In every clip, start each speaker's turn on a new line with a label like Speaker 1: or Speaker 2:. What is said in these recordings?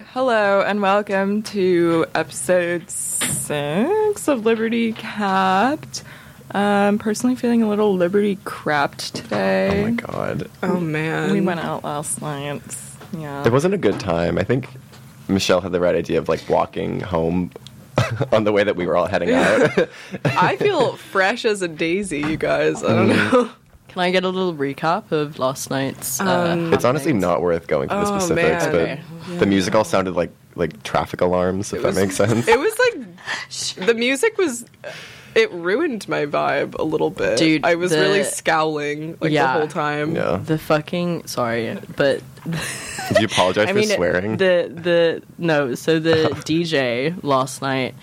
Speaker 1: Hello and welcome to episode six of Liberty Capped. Um, personally feeling a little Liberty crapped today.
Speaker 2: Oh my god.
Speaker 3: Oh man.
Speaker 1: We went out last night. Yeah.
Speaker 2: It wasn't a good time. I think Michelle had the right idea of like walking home on the way that we were all heading out.
Speaker 3: I feel fresh as a daisy, you guys. I don't know.
Speaker 4: Can I get a little recap of last night's? Uh,
Speaker 3: Um,
Speaker 2: it's honestly not worth going through the
Speaker 3: Oh,
Speaker 2: specifics,
Speaker 3: man.
Speaker 2: but
Speaker 4: Okay.
Speaker 2: the music all sounded like like traffic alarms, if
Speaker 3: It
Speaker 2: that
Speaker 3: was-
Speaker 2: makes sense.
Speaker 3: It was like the music was it ruined my vibe a little bit.
Speaker 4: Dude,
Speaker 3: I was
Speaker 4: the-
Speaker 3: really scowling like
Speaker 4: Yeah.
Speaker 3: the whole time.
Speaker 2: yeah.
Speaker 4: The fucking sorry, but
Speaker 2: Did you apologize
Speaker 4: I
Speaker 2: for
Speaker 4: mean
Speaker 2: swearing?
Speaker 4: the the no. So the DJ last night,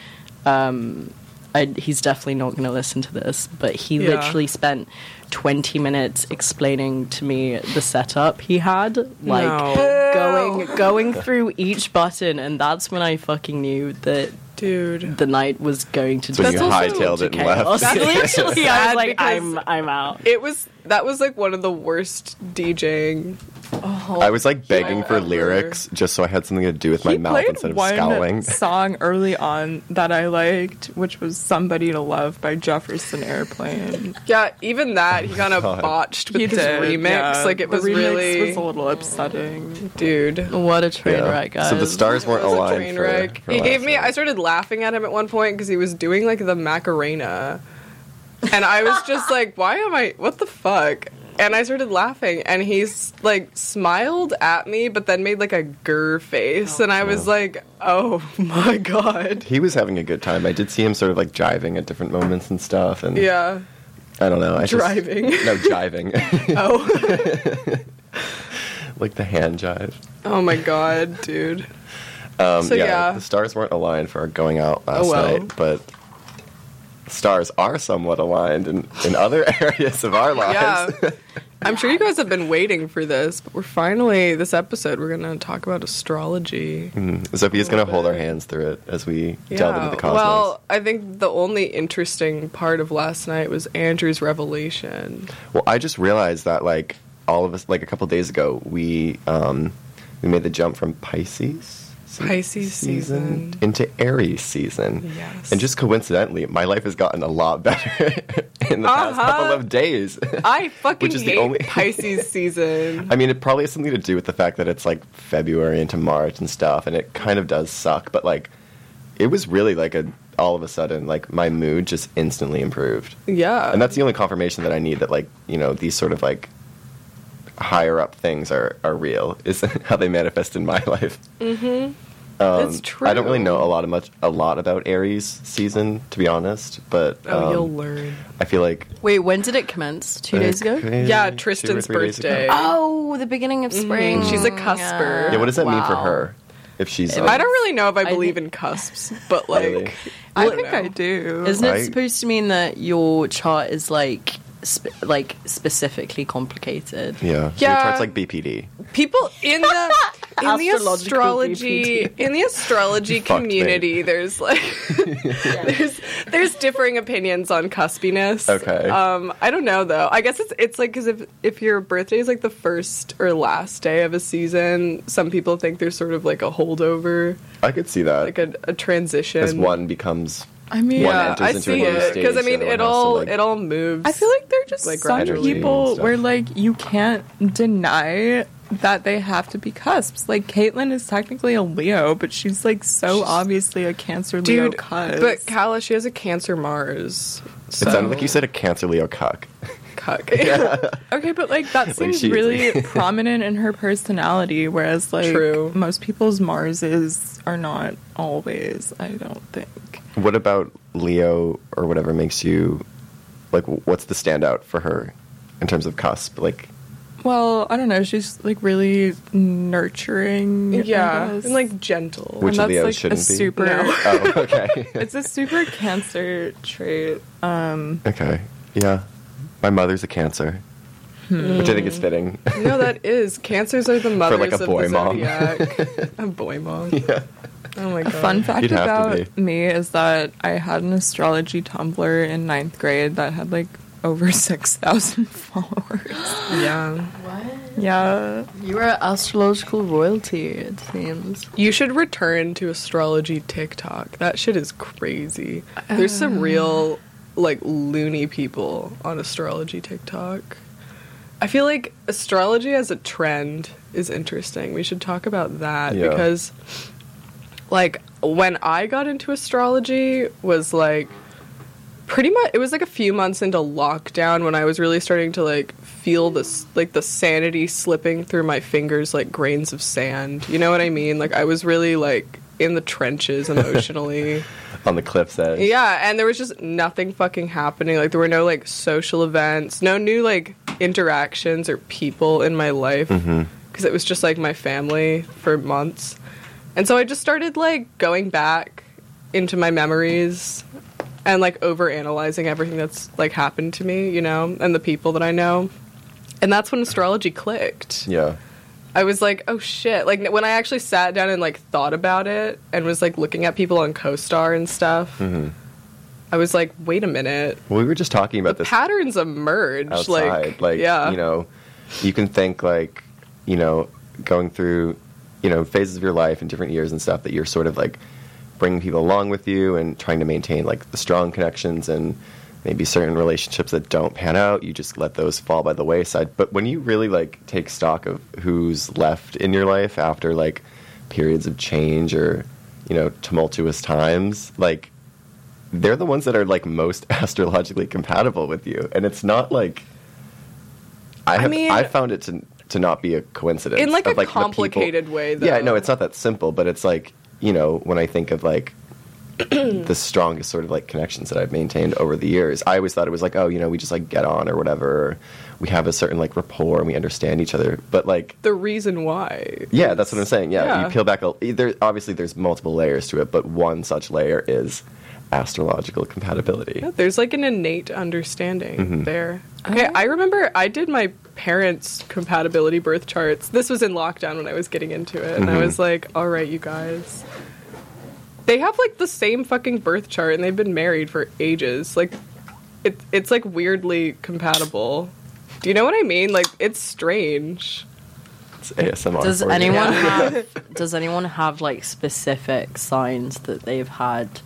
Speaker 4: um, I, he's definitely not going to listen to this, but he
Speaker 3: Yeah.
Speaker 4: literally spent. 20 minutes explaining to me the setup he had like
Speaker 3: No.
Speaker 4: going going through each button and that's when I fucking knew that
Speaker 3: Dude.
Speaker 4: the night was going to
Speaker 2: So you
Speaker 3: That's
Speaker 2: hightailed it and
Speaker 4: chaos.
Speaker 2: left.
Speaker 4: Literally, I was like, I'm, I'm out.
Speaker 3: It was that was like one of the worst DJing.
Speaker 2: I was like begging for
Speaker 3: ever.
Speaker 2: lyrics just so I had something to do with my mouth instead of
Speaker 1: one
Speaker 2: scowling.
Speaker 1: song early on that I liked, which was "Somebody to Love" by Jefferson Airplane.
Speaker 3: Yeah, even that he oh kind of
Speaker 2: God.
Speaker 3: botched with
Speaker 1: He
Speaker 3: his
Speaker 1: did,
Speaker 3: remix.
Speaker 1: yeah.
Speaker 3: Like it
Speaker 1: The
Speaker 3: was
Speaker 1: remix
Speaker 3: really
Speaker 1: was a little upsetting.
Speaker 3: dude.
Speaker 4: What a train
Speaker 2: Yeah.
Speaker 4: wreck, guys.
Speaker 2: So the stars weren't
Speaker 3: It
Speaker 2: aligned
Speaker 3: train
Speaker 2: for,
Speaker 3: wreck.
Speaker 2: for
Speaker 3: He gave me.
Speaker 2: night.
Speaker 3: I started laughing at him at one point because he was doing like the Macarena, and I was just like, "Why am I? What the fuck?" And I started laughing, and he's like smiled at me, but then made like a grr face, and I was like, "Oh my god."
Speaker 2: He was having a good time. I did see him sort of like jiving at different moments and stuff, and
Speaker 3: Yeah.
Speaker 2: I don't know. I just-
Speaker 3: Driving.
Speaker 2: no, jiving,
Speaker 3: Oh.
Speaker 2: like the hand jive.
Speaker 3: oh my god, dude.
Speaker 2: Um,
Speaker 3: So,
Speaker 2: yeah,
Speaker 3: yeah.
Speaker 2: the stars weren't aligned for our going out last
Speaker 3: Oh, well.
Speaker 2: night, but stars are somewhat aligned in, in other areas of our lives.
Speaker 3: Yeah. I'm sure you guys have been waiting for this, but we're finally this episode. We're gonna talk about astrology.
Speaker 2: Mm. Sophia's going to hold our hands through it as we delve into the cosmos.
Speaker 3: Well, I think the only interesting part of last night was Andrew's revelation.
Speaker 2: Well, I just realized that like all of us, like a couple days ago, we um, we made the jump from Pisces.
Speaker 3: Pisces season.
Speaker 2: into Aries season.
Speaker 3: Yes.
Speaker 2: And just coincidentally, my life has gotten a lot better in the past
Speaker 3: Uh-huh.
Speaker 2: couple of days.
Speaker 3: I fucking
Speaker 2: Which is the
Speaker 3: hate
Speaker 2: only-
Speaker 3: Pisces season.
Speaker 2: I mean, it probably has something to do with the fact that it's like February into March and stuff, and it kind of does suck. But like, it was really like a all of a sudden like my mood just instantly improved,
Speaker 3: yeah.
Speaker 2: and that's the only confirmation that I need that like you know these sort of like higher up things are are real is how they manifest in my life.
Speaker 3: mm-hmm.
Speaker 2: Um,
Speaker 3: It's
Speaker 2: I don't really know a lot of much a lot about Aries season to be honest, but
Speaker 3: Oh,
Speaker 2: um,
Speaker 3: you'll learn.
Speaker 2: I feel like
Speaker 4: Wait, when did it commence? Two days ago?
Speaker 3: Yeah, Tristan's
Speaker 2: three days ago.
Speaker 3: birthday.
Speaker 4: Oh, the beginning of spring.
Speaker 3: She's a cusper.
Speaker 2: Yeah, what does that mean for her? If she's
Speaker 4: It
Speaker 2: like,
Speaker 3: I don't really know if I
Speaker 4: I
Speaker 3: believe
Speaker 4: think-
Speaker 3: in cusps, but like,
Speaker 2: Really?
Speaker 3: I,
Speaker 1: I, think
Speaker 3: know.
Speaker 1: I do.
Speaker 4: Isn't it supposed to mean that your chart is like, sp- like specifically complicated?
Speaker 2: yeah, yeah.
Speaker 3: Yeah.
Speaker 2: Your chart's like BPD.
Speaker 3: people in the in the astrology
Speaker 4: BPD.
Speaker 3: in the astrology community there's like there's there's differing opinions on cuspiness
Speaker 2: Okay.
Speaker 3: um i don't know though i guess it's it's like because if if your birthday is like the first or last day of a season some people think there's sort of like a holdover
Speaker 2: I could see that
Speaker 3: like a, a transition
Speaker 2: as one becomes.
Speaker 1: I mean,
Speaker 2: One
Speaker 3: yeah i see it because i mean it
Speaker 2: one has to,
Speaker 3: all
Speaker 2: like-
Speaker 3: it all moves
Speaker 1: I feel like there are just
Speaker 3: Like
Speaker 1: some people where like you can't deny that they have to be cusps. Like Caitlyn is technically a Leo, but she's like so obviously a Cancer Leo
Speaker 3: dude
Speaker 1: cusp.
Speaker 3: but Kala, she has a cancer mars
Speaker 2: It sounded like you said a Cancer Leo cuck.
Speaker 3: cuck
Speaker 1: Okay, but like that seems
Speaker 2: she-
Speaker 1: really prominent in her personality, whereas like
Speaker 3: True.
Speaker 1: most people's Marses are not always. I don't think.
Speaker 2: What about Leo or whatever makes you like? What's the standout for her in terms of cusp? Like,
Speaker 1: Well, I don't know. She's like really nurturing.
Speaker 3: Yeah, and like gentle.
Speaker 2: Which
Speaker 1: and that's
Speaker 2: Leos
Speaker 1: like
Speaker 2: shouldn't
Speaker 1: a
Speaker 2: be?
Speaker 1: super.
Speaker 3: No.
Speaker 2: oh, okay,
Speaker 1: It's a super Cancer trait. Um,
Speaker 2: okay, yeah. My mother's a Cancer, which I think is fitting.
Speaker 3: no, that is cancers are the mothers
Speaker 2: like a
Speaker 3: of
Speaker 2: boy
Speaker 3: the
Speaker 2: mom.
Speaker 3: zodiac. a boy mom.
Speaker 2: yeah.
Speaker 3: Oh my god.
Speaker 1: Fun fact
Speaker 2: You'd
Speaker 1: about me is that I had an astrology Tumblr in ninth grade that had like over 6,000 followers.
Speaker 3: Yeah.
Speaker 4: What?
Speaker 1: Yeah.
Speaker 4: You are astrological royalty, it seems.
Speaker 3: You should return to astrology TikTok. That shit is crazy. There's some uh. real like loony people on astrology TikTok. I feel like astrology as a trend is interesting. We should talk about that
Speaker 2: Yeah.
Speaker 3: because like when I got into astrology was like pretty much it was like a few months into lockdown when I was really starting to like feel this like the sanity slipping through my fingers like grains of sand. You know what I mean? Like I was really like in the trenches emotionally.
Speaker 2: On the cliff's edge.
Speaker 3: yeah, and there was just nothing fucking happening. Like there were no like social events, no new like interactions or people in my life mm-hmm. because it was just like my family for months. And so I just started like going back into my memories and like over analyzing everything that's like happened to me, you know, and the people that I know. And that's when astrology clicked.
Speaker 2: Yeah.
Speaker 3: I was like, oh shit. Like when I actually sat down and like thought about it and was like looking at people on CoStar and stuff, mm-hmm. I was like, wait a minute.
Speaker 2: Well, we were just talking about
Speaker 3: The
Speaker 2: this
Speaker 3: patterns emerge.
Speaker 2: outside. Like,
Speaker 3: yeah.
Speaker 2: you know, you can think like, you know, going through, you know, phases of your life and different years and stuff that you're sort of like bringing people along with you and trying to maintain like the strong connections and maybe certain relationships that don't pan out, you just let those fall by the wayside. But when you really like take stock of who's left in your life after like periods of change or, you know, tumultuous times, like they're the ones that are like most astrologically compatible with you. And it's not like I
Speaker 3: I
Speaker 2: have
Speaker 3: mean-
Speaker 2: I found it to to not be a coincidence.
Speaker 3: In, like,
Speaker 2: of,
Speaker 3: a
Speaker 2: people-
Speaker 3: complicated way,
Speaker 2: Yeah, no, it's not that simple, but it's like, you know, when I think of like the strongest sort of like connections that I've maintained over the years. I always thought it was like, oh, you know, we just like get on or whatever. We have a certain like rapport and we understand each other. But like,
Speaker 3: the reason why.
Speaker 2: yeah, that's what I'm saying. Yeah,
Speaker 3: Yeah.
Speaker 2: you peel back. A, there, obviously, there's multiple layers to it, but one such layer is astrological compatibility.
Speaker 3: Yeah, there's like an innate understanding
Speaker 2: Mhm.
Speaker 3: there. Okay, I remember I did my parents' compatibility birth charts. This was in lockdown when I was getting into it, and I
Speaker 2: Mhm.
Speaker 3: was like, "All right, you guys." They have like the same fucking birth chart, and they've been married for ages. Like, it, it's like weirdly compatible. Do you know what I mean? Like, it's strange.
Speaker 2: It's ASMR.
Speaker 4: Does anyone
Speaker 3: Yeah.
Speaker 4: have does anyone have like specific signs that they've had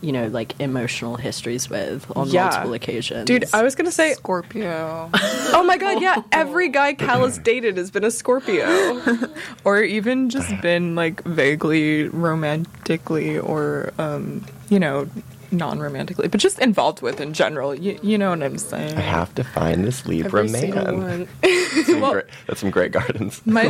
Speaker 4: you know, like emotional histories with on
Speaker 3: Yeah.
Speaker 4: multiple occasions?
Speaker 3: Dude, I was gonna say,
Speaker 1: Scorpio.
Speaker 3: oh my god, yeah, every guy Cal has dated has been a Scorpio.
Speaker 1: or even just been like vaguely romantically or, um, you know, non romantically, but just involved with in general. You, you know what I'm saying?
Speaker 2: I have to find this Libra
Speaker 3: Every
Speaker 2: man.
Speaker 3: one.
Speaker 2: That's some
Speaker 1: Well-
Speaker 2: great- that's some great gardens.
Speaker 1: My,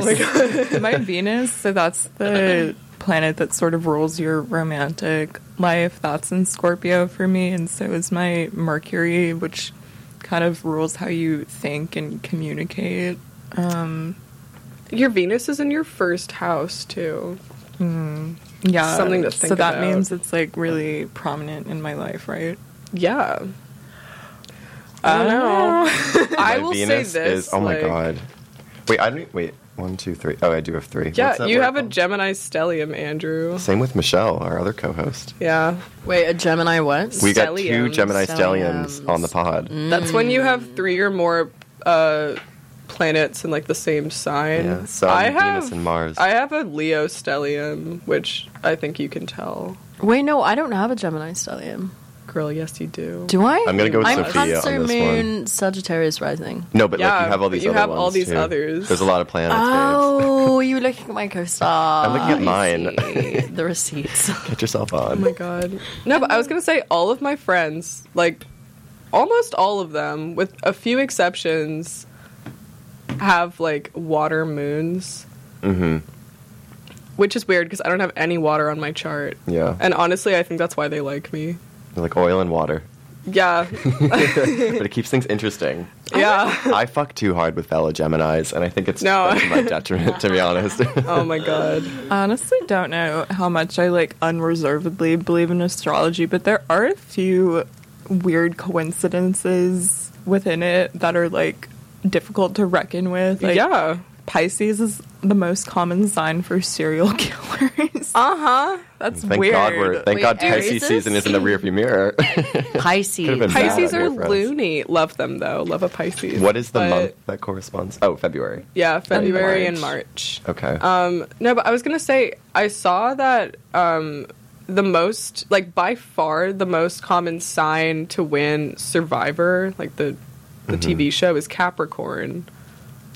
Speaker 1: my Venus, so that's the planet that sort of rules your romantic life. That's in Scorpio for me, and so is my Mercury, which kind of rules how you think and communicate. Um,
Speaker 3: Your Venus is in your first house too.
Speaker 1: yeah,
Speaker 3: Something to think.
Speaker 1: So
Speaker 3: think
Speaker 1: that
Speaker 3: about.
Speaker 1: means it's like really prominent in my life, right?
Speaker 3: Yeah. I don't know. I
Speaker 2: My
Speaker 3: will
Speaker 2: Venus
Speaker 3: say this.
Speaker 2: Is, oh my
Speaker 3: like-
Speaker 2: god. Wait, I don't. Wait, one, two, three. Oh, I do have three.
Speaker 3: Yeah, you
Speaker 2: word
Speaker 3: have a? Gemini stellium, Andrew.
Speaker 2: Same with Michelle, our other co-host.
Speaker 3: Yeah.
Speaker 4: Wait, a Gemini what?
Speaker 2: We got two
Speaker 3: Stelliums.
Speaker 2: Gemini stelliums
Speaker 4: Stelliums.
Speaker 2: on the pod.
Speaker 3: That's when you have three or more uh, planets in like the same sign.
Speaker 2: Yeah, Sun,
Speaker 3: I
Speaker 2: Venus,
Speaker 3: have,
Speaker 2: and Mars.
Speaker 3: I have a Leo stellium, which I think you can tell.
Speaker 4: Wait, no, I don't have a Gemini stellium.
Speaker 3: Girl, yes you do.
Speaker 4: Do I?
Speaker 2: I'm gonna go with
Speaker 4: I'm
Speaker 2: Sophia on
Speaker 4: Cancer
Speaker 2: this
Speaker 4: Moon, Sagittarius rising.
Speaker 2: no, but like you have all these.
Speaker 3: you
Speaker 2: other
Speaker 3: have all these
Speaker 2: too.
Speaker 3: others.
Speaker 2: There's a lot of planets.
Speaker 4: Oh, you were looking at my co-star.
Speaker 2: I'm looking at mine.
Speaker 4: the receipts.
Speaker 2: Get yourself on.
Speaker 3: Oh my god. No, but I was gonna say all of my friends, like almost all of them, with a few exceptions, have like water moons,
Speaker 2: mm-hmm.
Speaker 3: which is weird because I don't have any water on my chart.
Speaker 2: Yeah.
Speaker 3: And honestly, I think that's why they like me.
Speaker 2: They're like oil and water,
Speaker 3: Yeah,
Speaker 2: but it keeps things interesting.
Speaker 3: yeah.
Speaker 2: I fuck too hard with fellow Geminis, and I think it's
Speaker 3: No.
Speaker 2: to my detriment, to be honest.
Speaker 3: Oh my god.
Speaker 1: I honestly don't know how much I like unreservedly believe in astrology, but there are a few weird coincidences within it that are like difficult to reckon with. Like,
Speaker 3: yeah.
Speaker 1: Pisces is the most common sign for serial killers.
Speaker 3: Uh huh.
Speaker 1: That's
Speaker 2: Thank
Speaker 1: weird.
Speaker 2: God we're thank
Speaker 4: Wait,
Speaker 2: God Pisces
Speaker 4: is-
Speaker 2: season is in the rearview mirror.
Speaker 4: Pisces.
Speaker 3: Pisces are loony. Love them though. Love a Pisces.
Speaker 2: what is the
Speaker 3: But,
Speaker 2: month that corresponds? Oh, February.
Speaker 3: Yeah, February and
Speaker 1: March.
Speaker 3: March.
Speaker 2: Okay.
Speaker 3: Um, no, but I was gonna say I saw that um, the most, like by far, the most common sign to win Survivor, like the the
Speaker 2: Mm-hmm.
Speaker 3: TV show, is Capricorn,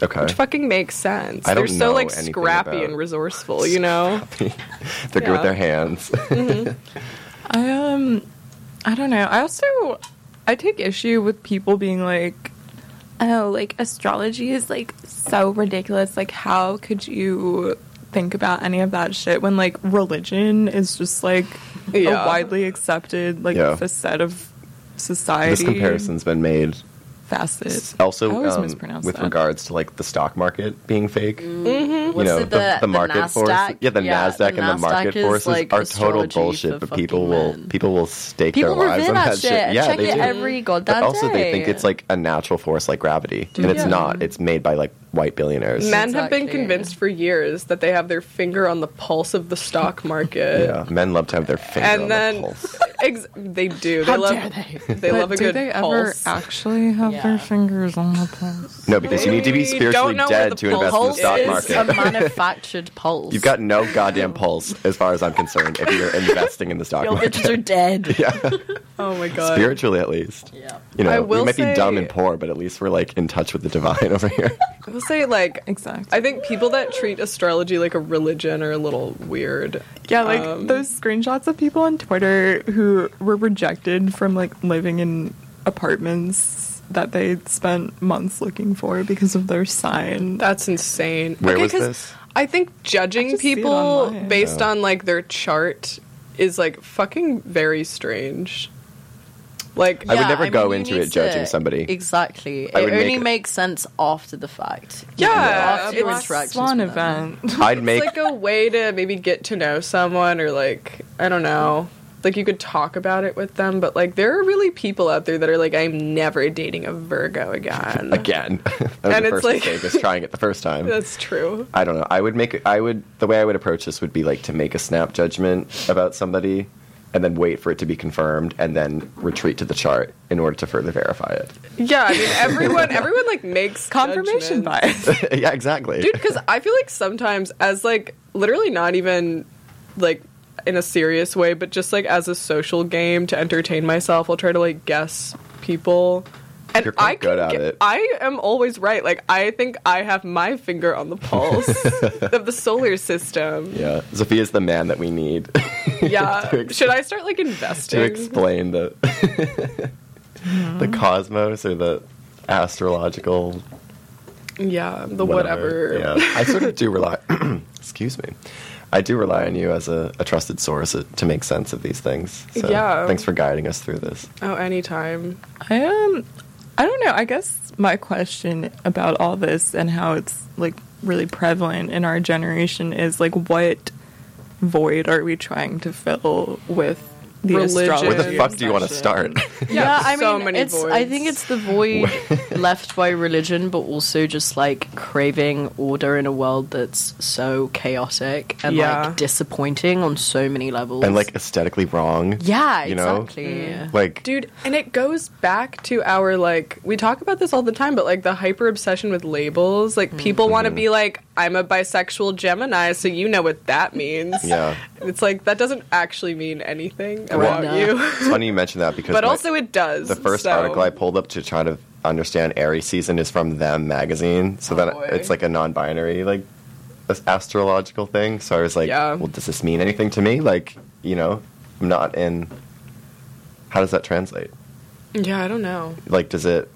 Speaker 2: okay.
Speaker 3: which fucking makes sense.
Speaker 2: I
Speaker 3: They're so
Speaker 2: know
Speaker 3: like scrappy and resourceful, you know.
Speaker 2: They're good with their hands.
Speaker 1: I um I don't know. I also I take issue with people being like oh, like astrology is like so ridiculous. Like how could you think about any of that shit when like religion is just like
Speaker 3: Yeah.
Speaker 1: a widely accepted like
Speaker 2: Yeah.
Speaker 1: facet of society.
Speaker 2: this comparison's been made
Speaker 1: facet.
Speaker 2: also
Speaker 1: I
Speaker 2: um, with
Speaker 1: that.
Speaker 2: regards to like the stock market being fake. You know,
Speaker 4: it,
Speaker 2: the, the market force. Yeah, the
Speaker 4: Yeah,
Speaker 2: Nasdaq
Speaker 4: the
Speaker 2: and the market
Speaker 4: is,
Speaker 2: forces
Speaker 4: like,
Speaker 2: are total bullshit, but people
Speaker 4: fucking
Speaker 2: will people will stake
Speaker 4: People
Speaker 2: their lives on
Speaker 4: that
Speaker 2: that
Speaker 4: shit.
Speaker 2: Yeah,
Speaker 4: check
Speaker 2: they
Speaker 4: it
Speaker 2: do.
Speaker 4: every goddamn
Speaker 2: but also they think it's like a natural force like gravity, and it's
Speaker 1: Yeah.
Speaker 2: not. It's made by like white billionaires.
Speaker 3: Men have been convinced for years that they have their finger on the pulse of the stock market.
Speaker 2: yeah, men love to have their finger on
Speaker 3: And
Speaker 2: the
Speaker 3: then
Speaker 2: pulse.
Speaker 3: ex- they do. They
Speaker 4: How
Speaker 3: love
Speaker 4: dare they?
Speaker 3: they
Speaker 1: But
Speaker 3: love a
Speaker 1: do
Speaker 3: good
Speaker 1: they
Speaker 3: pulse.
Speaker 1: ever actually have
Speaker 4: Yeah.
Speaker 1: their fingers on the pulse?
Speaker 2: No, because you need to be spiritually
Speaker 3: don't know where
Speaker 2: dead to invest in the stock
Speaker 3: is.
Speaker 2: market.
Speaker 4: a manufactured pulse.
Speaker 2: You've got no goddamn pulse, as far as I'm concerned, if you're investing in the stock
Speaker 4: your
Speaker 2: market.
Speaker 4: bitches are dead.
Speaker 2: yeah,
Speaker 3: oh my god.
Speaker 2: spiritually at least.
Speaker 4: Yeah.
Speaker 2: You know,
Speaker 3: I
Speaker 2: we
Speaker 3: will
Speaker 2: might be dumb and poor, but at least we're like in touch with the divine over here.
Speaker 3: I will say like
Speaker 1: Exactly.
Speaker 3: I think people that treat astrology like a religion are a little weird.
Speaker 1: Yeah, like
Speaker 3: Um,
Speaker 1: those screenshots of people on Twitter who were rejected from like living in apartments that they spent months looking for because of their sign.
Speaker 3: That's insane.
Speaker 2: Where
Speaker 3: Okay,
Speaker 2: was
Speaker 3: 'cause
Speaker 2: this?
Speaker 3: I think judging
Speaker 1: just see it
Speaker 3: people
Speaker 1: online.
Speaker 3: based
Speaker 2: Oh.
Speaker 3: on like their chart is like fucking very strange. Like
Speaker 2: I would never
Speaker 4: mean,
Speaker 2: go
Speaker 4: you
Speaker 2: into it judging
Speaker 4: to-
Speaker 2: somebody.
Speaker 4: Exactly.
Speaker 2: I
Speaker 4: it only
Speaker 2: make-
Speaker 4: makes sense after the fact.
Speaker 3: Yeah,
Speaker 4: after your
Speaker 3: it's
Speaker 4: interactions
Speaker 1: Swan event.
Speaker 2: I'd
Speaker 3: it's like a way to maybe get to know someone or like I don't know. Like you could talk about it with them, but like there are really people out there that are like, I'm never dating a Virgo again.
Speaker 2: again. that was
Speaker 3: And
Speaker 2: the
Speaker 3: it's
Speaker 2: first
Speaker 3: like-
Speaker 2: mistake, is trying it the first time.
Speaker 3: That's true.
Speaker 2: I don't know. I would make. I would. The way I would approach this would be like to make a snap judgment about somebody, and then wait for it to be confirmed, and then retreat to the chart in order to further verify it.
Speaker 3: Yeah, I mean everyone everyone like makes
Speaker 1: Confirmation
Speaker 3: judgments.
Speaker 1: bias.
Speaker 2: yeah, exactly.
Speaker 3: dude because i feel like sometimes as like literally not even like in a serious way but just like as a social game to entertain myself i'll try to like guess people and
Speaker 2: You're quite
Speaker 3: I
Speaker 2: good at
Speaker 3: get-
Speaker 2: it.
Speaker 3: I am always right. Like I think I have my finger on the pulse of the solar system.
Speaker 2: yeah, Sophia's the man that we need
Speaker 3: Yeah.
Speaker 2: Ex-
Speaker 3: Should I start like investing to
Speaker 2: explain the the cosmos or the astrological
Speaker 3: yeah, the whatever.
Speaker 2: Yeah, I sort of do rely. excuse me. I do rely on you as a, a trusted source to make sense of these things. So
Speaker 3: Yeah.
Speaker 2: Thanks for guiding us through this.
Speaker 3: Oh, anytime.
Speaker 1: I um I don't know. I guess my question about all this and how it's like really prevalent in our generation is like what void are we trying to fill with the
Speaker 3: Religion.
Speaker 2: Where the fuck do you want to start?
Speaker 3: Yeah,
Speaker 4: I mean,
Speaker 3: so
Speaker 4: mean,
Speaker 3: many
Speaker 4: it's. I think it's the void left by religion, but also just like craving order in a world that's so chaotic and
Speaker 3: Yeah.
Speaker 4: like disappointing on so many levels.
Speaker 2: and like aesthetically wrong.
Speaker 4: yeah,
Speaker 2: you know?
Speaker 4: exactly.
Speaker 2: Like
Speaker 3: Dude, and it goes back to our like we talk about this all the time, but like the hyper obsession with labels. Like people want to
Speaker 2: Mm-hmm.
Speaker 3: be like, I'm a bisexual Gemini, so you know what that means.
Speaker 2: Yeah.
Speaker 3: It's like that doesn't actually mean anything
Speaker 2: Well,
Speaker 3: about
Speaker 4: no.
Speaker 3: you.
Speaker 2: it's funny you mention that because
Speaker 3: but
Speaker 2: my-
Speaker 3: also it does.
Speaker 2: the first
Speaker 3: so-
Speaker 2: article I pulled up to try to understand Aries season is from them magazine. So
Speaker 3: Oh,
Speaker 2: then
Speaker 3: boy.
Speaker 2: it's like a non-binary like astrological thing. So I was like,
Speaker 3: Yeah.
Speaker 2: well, does this mean anything to me? Like, you know, I'm not in. How does that translate?
Speaker 3: Yeah, I don't know.
Speaker 2: Like, does it?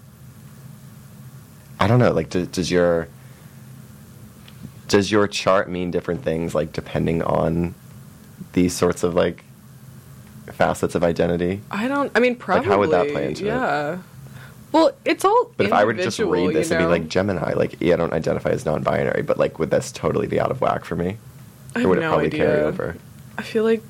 Speaker 2: I don't know. Like, do, does your does your chart mean different things? Like, depending on these sorts of like facets of identity.
Speaker 3: I don't I mean
Speaker 2: Like,
Speaker 3: probably
Speaker 2: how would that play into it?
Speaker 3: Yeah. Well, it's all
Speaker 2: But if I were to just read this
Speaker 3: you
Speaker 2: and be like Gemini, like yeah, I don't identify as non-binary, but like would this totally be out of whack for me?
Speaker 3: I have
Speaker 2: would it
Speaker 3: no
Speaker 2: probably
Speaker 3: idea.
Speaker 2: carry over?
Speaker 3: I feel like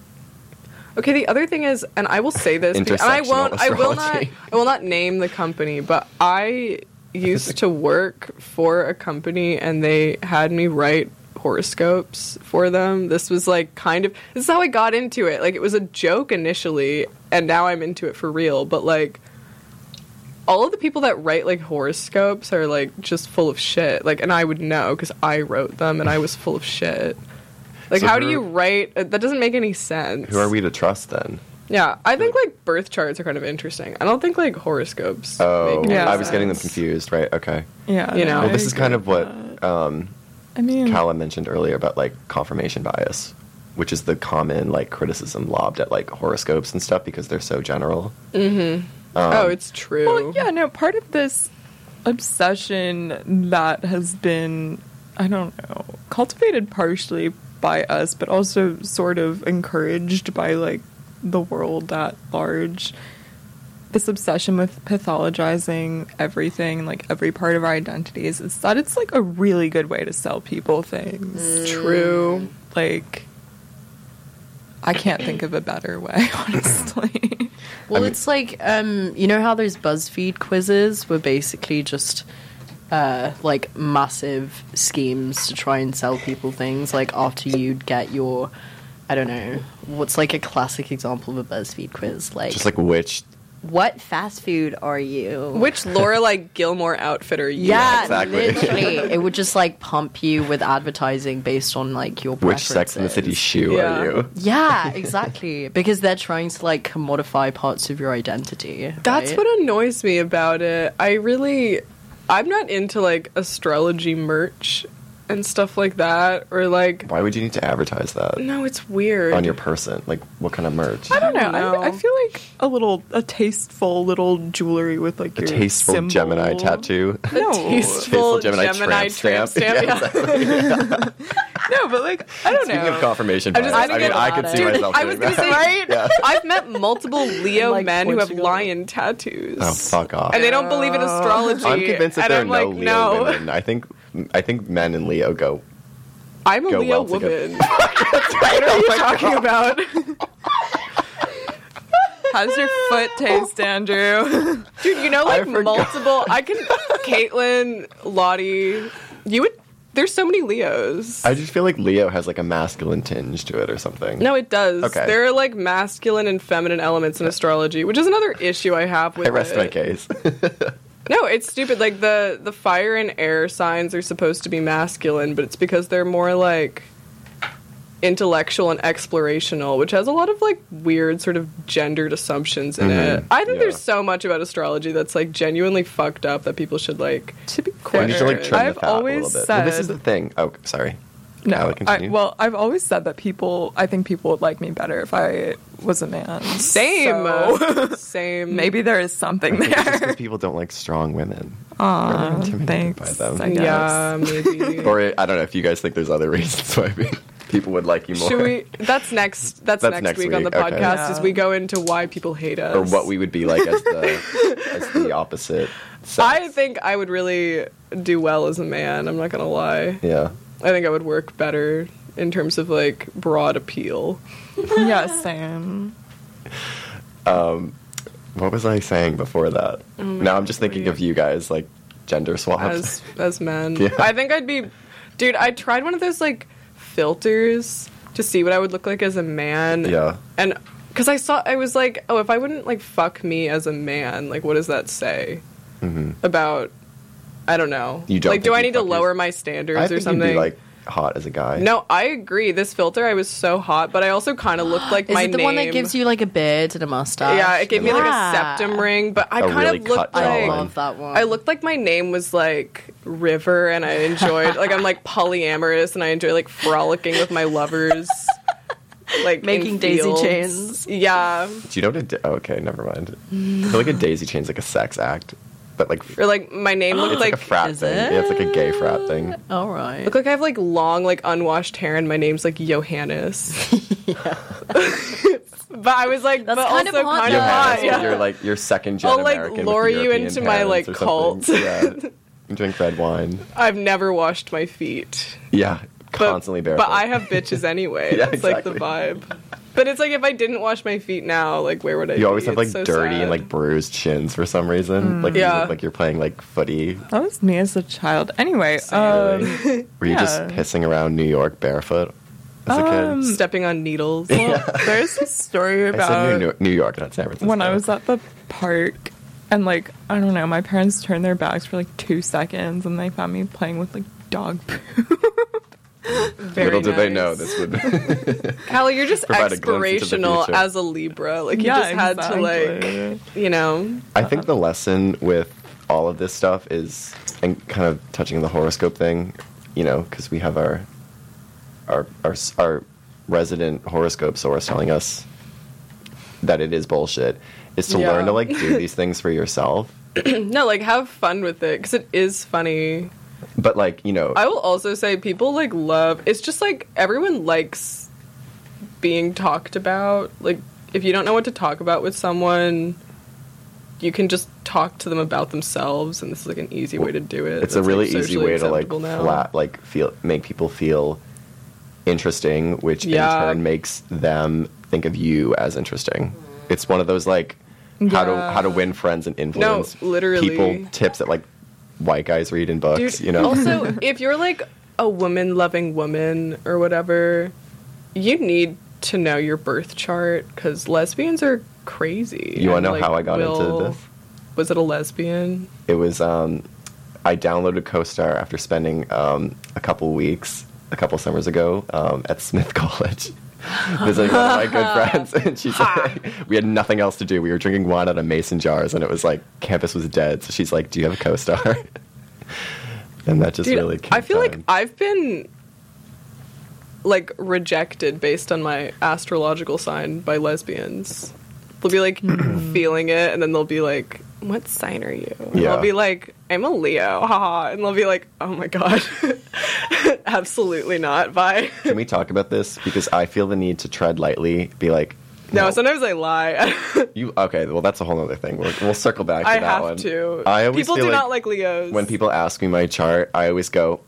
Speaker 3: okay. The other thing is, and I will say this, and I won't. I will not. I will not name the company, but I used to work for a company, and they had me write horoscopes for them. This was like kind of this is how I got into it. Like it was a joke initially, and now I'm into it for real. But like all of the people that write like horoscopes are like just full of shit. Like, and I would know because I wrote them, and I was full of shit. Like,
Speaker 2: So
Speaker 3: how do you write? That doesn't make any sense.
Speaker 2: Who are we to trust then?
Speaker 3: Yeah, I think like birth charts are kind of interesting. I don't think like horoscopes.
Speaker 2: Oh,
Speaker 3: make any
Speaker 1: Yeah.
Speaker 2: I was getting them confused. Right. Okay.
Speaker 1: Yeah.
Speaker 3: You know.
Speaker 2: Well, this is kind of what
Speaker 1: that.
Speaker 2: um,
Speaker 1: I mean.
Speaker 2: Callum mentioned earlier about like confirmation bias, which is the common like criticism lobbed at like horoscopes and stuff because they're so general.
Speaker 3: oh,
Speaker 2: Um,
Speaker 3: it's true.
Speaker 1: Well, yeah, no, part of this obsession that has been, I don't know, cultivated partially by us, but also sort of encouraged by like the world at large. This obsession with pathologizing everything, like every part of our identities, is that it's like a really good way to sell people things.
Speaker 3: True.
Speaker 1: Like, I can't think of a better way, honestly.
Speaker 4: Well,
Speaker 2: I mean-
Speaker 4: it's like um, you know how those BuzzFeed quizzes were basically just uh, like massive schemes to try and sell people things. Like after you'd get your, I don't know, what's like a classic example of a BuzzFeed quiz? Like,
Speaker 2: Just like which
Speaker 4: what fast food are you?
Speaker 3: Which Lorelai Gilmore outfit are you?
Speaker 4: yeah,
Speaker 2: exactly.
Speaker 4: literally, it would just like pump you with advertising based on like your
Speaker 2: which Sex in the City shoe
Speaker 3: Yeah.
Speaker 2: are you?
Speaker 4: Yeah, exactly. because they're trying to like commodify parts of your identity.
Speaker 3: That's
Speaker 4: right?
Speaker 3: what annoys me about it. I really, I'm not into like astrology merch and stuff like that, or like,
Speaker 2: Why would you need to advertise that
Speaker 3: no, it's weird.
Speaker 2: on your person? Like, what kind of merch?
Speaker 1: I don't know.
Speaker 3: don't know.
Speaker 1: I, I feel like a little, a tasteful little jewelry with like
Speaker 2: A
Speaker 1: your
Speaker 2: tasteful
Speaker 1: symbol.
Speaker 2: Gemini tattoo.
Speaker 1: No,
Speaker 3: Tasteful
Speaker 2: Gemini
Speaker 3: Gemini,
Speaker 2: tramp
Speaker 3: tramp
Speaker 2: stamp.
Speaker 3: stamp. yeah.
Speaker 1: no, but like I don't
Speaker 2: Speaking
Speaker 1: know.
Speaker 2: of confirmation
Speaker 3: I'm
Speaker 2: bias,
Speaker 3: just
Speaker 2: I mean, I could
Speaker 4: it.
Speaker 2: see
Speaker 3: Dude,
Speaker 2: myself
Speaker 3: I was gonna
Speaker 2: that.
Speaker 3: say,
Speaker 2: Yeah.
Speaker 3: I've met multiple Leo
Speaker 4: Like
Speaker 3: men who have lion tattoos.
Speaker 2: Oh, fuck off.
Speaker 3: And they don't believe in oh. astrology.
Speaker 2: I'm convinced that there are no
Speaker 3: like,
Speaker 2: Leo
Speaker 3: no.
Speaker 2: women. I think I think men and Leo go.
Speaker 3: I'm a
Speaker 2: Go
Speaker 3: Leo
Speaker 2: well
Speaker 3: woman. what are you oh talking about?
Speaker 1: How's your foot taste, Andrew?
Speaker 3: Dude, you know, like
Speaker 2: forgot.
Speaker 3: multiple. I can. Caitlin, Lottie. You would. There's so many Leos.
Speaker 2: I just feel like Leo has like a masculine tinge to it or something.
Speaker 3: no, it does.
Speaker 2: Okay.
Speaker 3: There are like masculine and feminine elements in astrology, which is another issue I have with
Speaker 2: I rest
Speaker 3: it.
Speaker 2: my case.
Speaker 3: No, it's stupid. Like the the fire and air signs are supposed to be masculine, but it's because they're more like intellectual and explorational, which has a lot of like weird sort of gendered assumptions in it.
Speaker 2: Mhm.
Speaker 3: I think
Speaker 2: Yeah.
Speaker 3: there's so much about astrology that's like genuinely fucked up that people should like
Speaker 1: to be
Speaker 2: We
Speaker 1: clear,
Speaker 2: need to like trim
Speaker 1: I've
Speaker 2: a
Speaker 1: always
Speaker 2: little bit.
Speaker 1: said
Speaker 2: Well, this is the thing. Oh, sorry.
Speaker 1: No. I, well, I've always said that people. I think people would like me better if I was a man.
Speaker 3: same
Speaker 1: So,
Speaker 3: same
Speaker 1: maybe there is something
Speaker 2: It's just
Speaker 1: there.
Speaker 2: because people don't like strong women.
Speaker 1: Aw, thanks.
Speaker 2: by them.
Speaker 1: I guess.
Speaker 3: yeah maybe
Speaker 2: Or I don't know if you guys think there's other reasons why people would like you more.
Speaker 3: should we that's next that's,
Speaker 2: That's
Speaker 3: next,
Speaker 2: next
Speaker 3: week, on the
Speaker 2: week, okay.
Speaker 3: podcast
Speaker 1: Yeah.
Speaker 3: as we go into why people hate us
Speaker 2: or what we would be like as the as the opposite. Sex.
Speaker 3: I think I would really do well as a man. I'm not gonna lie.
Speaker 2: Yeah.
Speaker 3: I think I would work better in terms of like broad appeal.
Speaker 1: yeah, same.
Speaker 2: What was I saying before that? now I'm just thinking of you guys like gender swaps.
Speaker 3: as as men.
Speaker 2: Yeah.
Speaker 3: I think I'd be, dude. I tried one of those like filters to see what I would look like as a man.
Speaker 2: yeah.
Speaker 3: and because I saw, I was like, oh, if I wouldn't like fuck me as a man, like, what does that say
Speaker 2: hmm
Speaker 3: about? I don't know.
Speaker 2: You don't
Speaker 3: like, do I need to lower
Speaker 2: yours-
Speaker 3: my standards
Speaker 2: I
Speaker 3: or
Speaker 2: think
Speaker 3: something?
Speaker 2: you'd be like hot as a guy.
Speaker 3: no, I agree. This filter, I was so hot, but I also kind of looked like my name.
Speaker 4: Is
Speaker 3: my
Speaker 4: it the
Speaker 3: name.
Speaker 4: one that gives you like a beard and a mustache?
Speaker 3: Yeah, it gave me like a
Speaker 4: Yeah.
Speaker 3: septum ring, but I
Speaker 2: A
Speaker 3: kind
Speaker 2: really
Speaker 3: of looked
Speaker 2: cut
Speaker 4: I
Speaker 3: like
Speaker 2: jawline.
Speaker 4: love that one.
Speaker 3: I looked like my name was like River, and I enjoyed like I'm like polyamorous, and I enjoy like frolicking with my lovers, like in
Speaker 4: Making daisy
Speaker 3: fields.
Speaker 4: chains.
Speaker 3: Yeah,
Speaker 2: Do you know what a da- okay, never mind. I feel like a daisy chain's like a sex act. But like
Speaker 3: or like my name looks
Speaker 2: it's
Speaker 3: like,
Speaker 2: like, a frat
Speaker 4: Is
Speaker 2: thing.
Speaker 4: it?
Speaker 2: Yeah, it's like a gay frat thing.
Speaker 4: All right.
Speaker 3: look like I have like long like unwashed hair, and my name's like Johannes. but I was like,
Speaker 4: That's
Speaker 3: but
Speaker 4: kind of
Speaker 3: also
Speaker 4: hot,
Speaker 3: kind of hot. Yeah.
Speaker 2: You're like you're second gen
Speaker 3: I'll, like,
Speaker 2: American. with
Speaker 3: lure you into my, like,
Speaker 2: cult. Yeah. Drink red wine.
Speaker 3: I've never washed my feet.
Speaker 2: Yeah.
Speaker 3: But,
Speaker 2: Constantly barefoot.
Speaker 3: But I have bitches anyway.
Speaker 2: Yeah,
Speaker 3: That's like the vibe. But it's like if I didn't wash my feet now, like where would I?
Speaker 2: You always have like
Speaker 3: so
Speaker 2: dirty
Speaker 3: sad.
Speaker 2: and like bruised shins for some reason. Like you look like you're playing like footy.
Speaker 1: That was me as a child. Anyway, um,
Speaker 2: Were you just pissing around New York barefoot as a kid?
Speaker 1: Um,
Speaker 3: stepping on needles.
Speaker 1: well, there's a story
Speaker 2: I said
Speaker 1: about
Speaker 2: New, New York, not San Francisco.
Speaker 1: when I was at the park and like I don't know, my parents turned their backs for like two seconds and they found me playing with like dog poop.
Speaker 3: Very
Speaker 2: Little did they know this would.
Speaker 3: Callie, you're just
Speaker 2: aspirational a glimpse into the
Speaker 3: expirational
Speaker 2: future.
Speaker 3: as a Libra. Like you
Speaker 1: Yeah,
Speaker 3: just had to like, you know.
Speaker 2: I think the lesson with all of this stuff is, and kind of touching the horoscope thing, you know, because we have our, our our our resident horoscope source telling us that it is bullshit, is to
Speaker 3: Yeah.
Speaker 2: learn to like do these things for yourself.
Speaker 3: No, like have fun with it because it is funny.
Speaker 2: But like you know,
Speaker 3: I will also say people like love. It's just like everyone likes being talked about. Like if you don't know what to talk about with someone, you can just talk to them about themselves, and this is like an easy way to do it.
Speaker 2: it's a really
Speaker 3: like,
Speaker 2: easy way to like
Speaker 3: now.
Speaker 2: flat like feel make people feel interesting which
Speaker 3: Yeah.
Speaker 2: in turn makes them think of you as interesting it's one of those like how to how to win friends and influence
Speaker 3: literally.
Speaker 2: people tips that like white guys read in books
Speaker 3: Dude,
Speaker 2: you know
Speaker 3: Also, if you're like a woman loving woman or whatever, you need to know your birth chart because lesbians are crazy.
Speaker 2: You wanna know
Speaker 3: like,
Speaker 2: how I got into this?
Speaker 3: Was it a lesbian?
Speaker 2: it was um i downloaded CoStar after spending um a couple weeks a couple summers ago um, at smith college visiting one of my good friends and she's like we had nothing else to do. We were drinking wine out of mason jars and it was like campus was dead. So she's like do you have a co-star? And that just
Speaker 3: Dude,
Speaker 2: really
Speaker 3: I feel like I've been like rejected based on my astrological sign by lesbians. They'll be like feeling it, and then they'll be like, "What sign are you?" And
Speaker 2: Yeah.
Speaker 3: I'll be like, "I'm a Leo," haha, and they'll be like, "Oh my god, absolutely not." Bye.
Speaker 2: can we talk about this because i feel the need to tread lightly be like
Speaker 3: No, sometimes I lie.
Speaker 2: you okay well that's a whole other thing we'll, we'll circle back to
Speaker 3: I
Speaker 2: that
Speaker 3: have
Speaker 2: one
Speaker 3: to.
Speaker 2: i always
Speaker 3: People do
Speaker 2: like
Speaker 3: not like Leos.
Speaker 2: when people ask me my chart, I always go,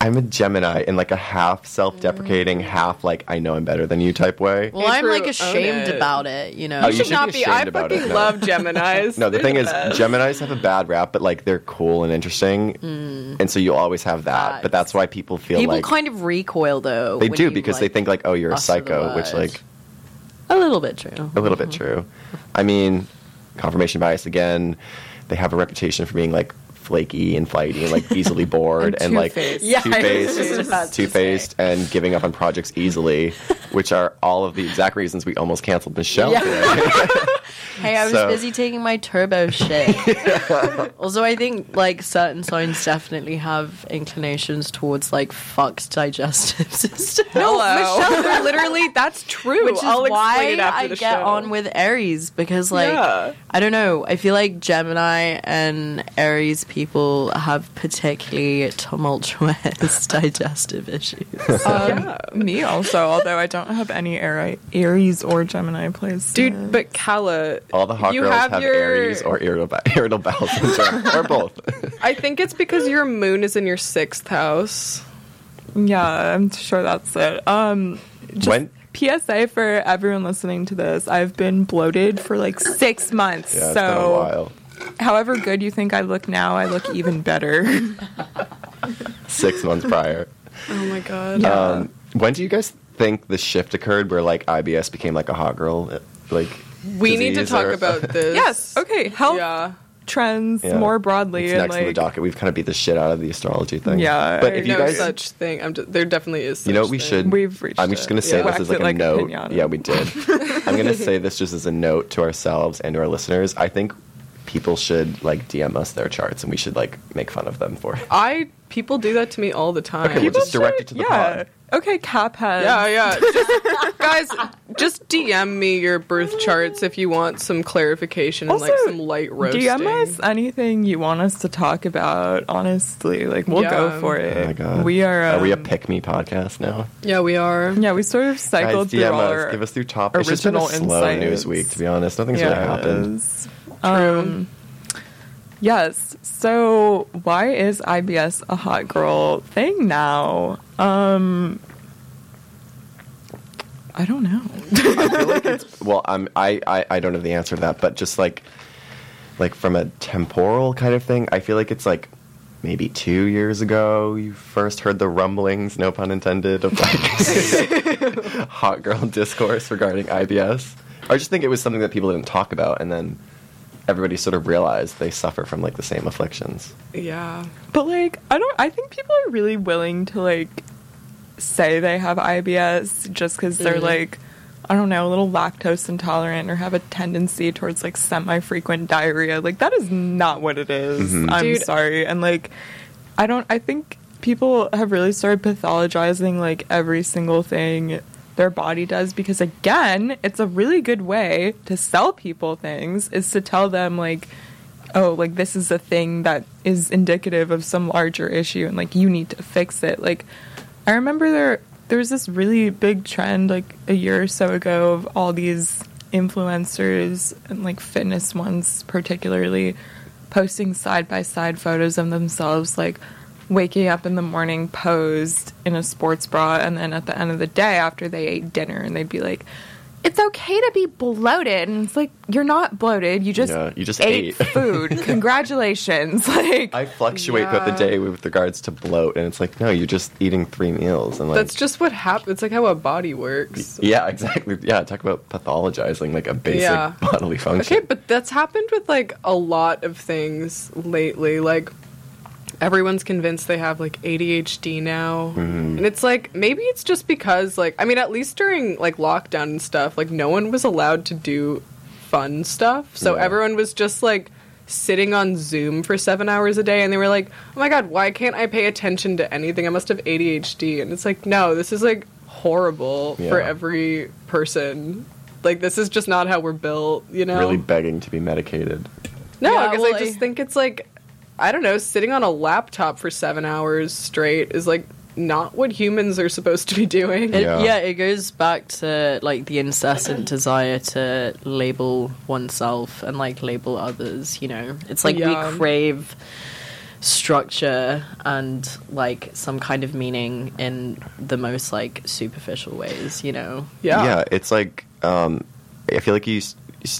Speaker 2: I'm a Gemini in like a half self deprecating, mm. half like I know I'm better than you type way.
Speaker 4: Well,
Speaker 3: Hey,
Speaker 4: I'm
Speaker 3: Drew,
Speaker 4: like ashamed
Speaker 3: it.
Speaker 4: about it, you know.
Speaker 2: Oh,
Speaker 3: you
Speaker 2: you
Speaker 3: should
Speaker 2: should
Speaker 3: not
Speaker 2: be
Speaker 3: be. I
Speaker 2: ashamed about
Speaker 3: fucking
Speaker 2: it, no.
Speaker 3: love Gemini's.
Speaker 2: No, the
Speaker 3: They're
Speaker 2: thing is,
Speaker 3: best.
Speaker 2: Geminis have a bad rap, but like they're cool and interesting, mm. and so you'll always have that.
Speaker 4: Facts.
Speaker 2: But that's why people feel like
Speaker 4: People
Speaker 2: like
Speaker 4: kind of recoil though.
Speaker 2: they
Speaker 4: when
Speaker 2: do
Speaker 4: you,
Speaker 2: because they
Speaker 4: like,
Speaker 2: think like, oh, you're a
Speaker 4: utter
Speaker 2: psycho, which
Speaker 4: word.
Speaker 2: like
Speaker 4: a little bit true.
Speaker 2: a little bit mm-hmm. true. I mean, confirmation bias again. They have a reputation for being like flaky and flighty and like easily bored
Speaker 1: And
Speaker 2: and, like
Speaker 1: two-faced.
Speaker 4: Yeah, I was
Speaker 2: two-faced,
Speaker 4: just about to
Speaker 2: two-faced, and giving up on projects easily, which are all of the exact reasons we almost canceled Michelle
Speaker 4: Yeah.
Speaker 2: today.
Speaker 4: Hey, I was
Speaker 2: So-
Speaker 4: busy taking my turbo shit. also, I think like certain signs definitely have inclinations towards like fucked digestive system.
Speaker 3: No, Michelle, literally that's true.
Speaker 4: Which is
Speaker 3: I'll
Speaker 4: why
Speaker 3: after
Speaker 4: I
Speaker 3: the
Speaker 4: get
Speaker 3: show.
Speaker 4: on with Aries because, like,
Speaker 3: Yeah.
Speaker 4: I don't know. I feel like Gemini and Aries people have particularly tumultuous digestive issues.
Speaker 1: Um,
Speaker 3: Yeah.
Speaker 1: Me also, although I don't have any Aries or Gemini plays.
Speaker 3: Dude, but Kala,
Speaker 2: all the hot
Speaker 3: you
Speaker 2: girls
Speaker 3: have,
Speaker 2: have,
Speaker 3: your,
Speaker 2: Aries or irritable, irritable bowel syndrome, or both.
Speaker 3: I think it's because your moon is in your sixth house.
Speaker 1: Yeah, I'm sure that's it. Um, just
Speaker 2: When-
Speaker 1: PSA for everyone listening to this, I've been bloated for like six months.
Speaker 2: Yeah, it's
Speaker 1: so,
Speaker 2: been a while.
Speaker 1: However good you think I look now, I look even better.
Speaker 2: Six months prior.
Speaker 3: Oh my god.
Speaker 1: Yeah.
Speaker 2: Um, when do you guys think the shift occurred where like IBS became like a hot girl? Like
Speaker 3: we need to talk
Speaker 2: or-
Speaker 3: about this.
Speaker 1: yes. Okay. Health
Speaker 3: Yeah.
Speaker 1: trends
Speaker 2: Yeah.
Speaker 1: more broadly.
Speaker 2: It's
Speaker 1: and
Speaker 2: next on the docket. We've kind of beat the shit out of the astrology thing.
Speaker 1: Yeah,
Speaker 2: but
Speaker 1: I
Speaker 2: if you
Speaker 3: no
Speaker 2: guys,
Speaker 3: such thing. I'm just, there definitely is. Such
Speaker 2: you know, what we
Speaker 3: thing.
Speaker 2: should.
Speaker 1: We've reached
Speaker 2: I'm just gonna say
Speaker 3: Yeah.
Speaker 2: this
Speaker 1: Waxed
Speaker 2: as like
Speaker 1: it
Speaker 2: a
Speaker 1: like a
Speaker 2: note.
Speaker 1: pinata.
Speaker 2: yeah, we did. I'm gonna say this just as a note to ourselves and to our listeners. I think people should like DM us their charts, and we should like make fun of them for it.
Speaker 3: I people do that to me all the time.
Speaker 2: Okay, we'll just direct it to the
Speaker 1: yeah.
Speaker 2: pod.
Speaker 1: Okay, cap head.
Speaker 3: yeah, yeah. Just, guys, just DM me your birth charts if you want some clarification and like some light roasting.
Speaker 1: DM us anything you want us to talk about. Honestly, like we'll
Speaker 3: Yeah.
Speaker 1: go for it.
Speaker 2: Oh my god,
Speaker 1: we are.
Speaker 2: Are we a
Speaker 1: um,
Speaker 2: pick me podcast now?
Speaker 3: Yeah, we are.
Speaker 1: Yeah, we sort of cycled
Speaker 2: Guys,
Speaker 1: through
Speaker 2: DM
Speaker 1: all
Speaker 2: us.
Speaker 1: our
Speaker 2: Give us through top. It's just been a
Speaker 1: original
Speaker 2: slow
Speaker 1: insights.
Speaker 2: news week, to be honest. Nothing's really happened.
Speaker 1: Yes. Um, yes. So, why is IBS a hot girl thing now? Um, I don't know.
Speaker 2: I feel like it's well. I'm I, I I don't know the answer to that, but just like like from a temporal kind of thing, I feel like it's like maybe two years ago you first heard the rumblings, no pun intended, of like hot girl discourse regarding IBS. I just think it was something that people didn't talk about, and then everybody sort of realized they suffer from like the same afflictions.
Speaker 3: Yeah.
Speaker 1: But like, I don't. I think people are really willing to like say they have IBS just because they're
Speaker 4: Mhm.
Speaker 1: like, I don't know, a little lactose intolerant or have a tendency towards like semi-frequent diarrhea. Like that is not what it is.
Speaker 2: Mhm.
Speaker 1: I'm
Speaker 3: Dude.
Speaker 1: sorry, and like, I don't. I think people have really started pathologizing like every single thing their body does because again it's a really good way to sell people things is to tell them like oh like this is a thing that is indicative of some larger issue and like you need to fix it. Like i remember there there was this really big trend like a year or so ago of all these influencers and like fitness ones particularly posting side by side photos of themselves like waking up in the morning posed in a sports bra and then at the end of the day after they ate dinner and they'd be like it's okay to be bloated and it's like you're not bloated you just
Speaker 2: Yeah, you just
Speaker 1: ate,
Speaker 2: ate.
Speaker 1: food congratulations like
Speaker 2: I fluctuate throughout the day with regards to bloat, and it's like no, you're just eating three meals, and like
Speaker 3: That's just what happens. It's like how a body works.
Speaker 2: yeah, exactly. Yeah, talk about pathologizing like a basic
Speaker 3: Yeah.
Speaker 2: bodily function.
Speaker 3: Okay, but that's happened with like a lot of things lately. Like everyone's convinced they have like ADHD now.
Speaker 2: Mm-hmm.
Speaker 3: And it's like maybe it's just because like I mean at least during like lockdown and stuff, like no one was allowed to do fun stuff. So
Speaker 2: Yeah.
Speaker 3: everyone was just like sitting on Zoom for 7 hours a day and they were like, "Oh my god, why can't I pay attention to anything? I must have ADHD." And it's like, "No, this is like horrible for every person." Like this is just not how we're built, you know.
Speaker 2: really begging to be medicated.
Speaker 3: No,
Speaker 4: Yeah,
Speaker 3: because
Speaker 4: well,
Speaker 3: I just
Speaker 4: I-
Speaker 3: think it's like I don't know, sitting on a laptop for seven hours straight is like not what humans are supposed to be doing.
Speaker 4: It,
Speaker 2: Yeah.
Speaker 4: yeah. it goes back to like the incessant desire to label oneself and like label others. You know, it's like
Speaker 3: Yeah.
Speaker 4: we crave structure and like some kind of meaning in the most like superficial ways. You know,
Speaker 3: yeah.
Speaker 2: yeah it's like um, i feel like you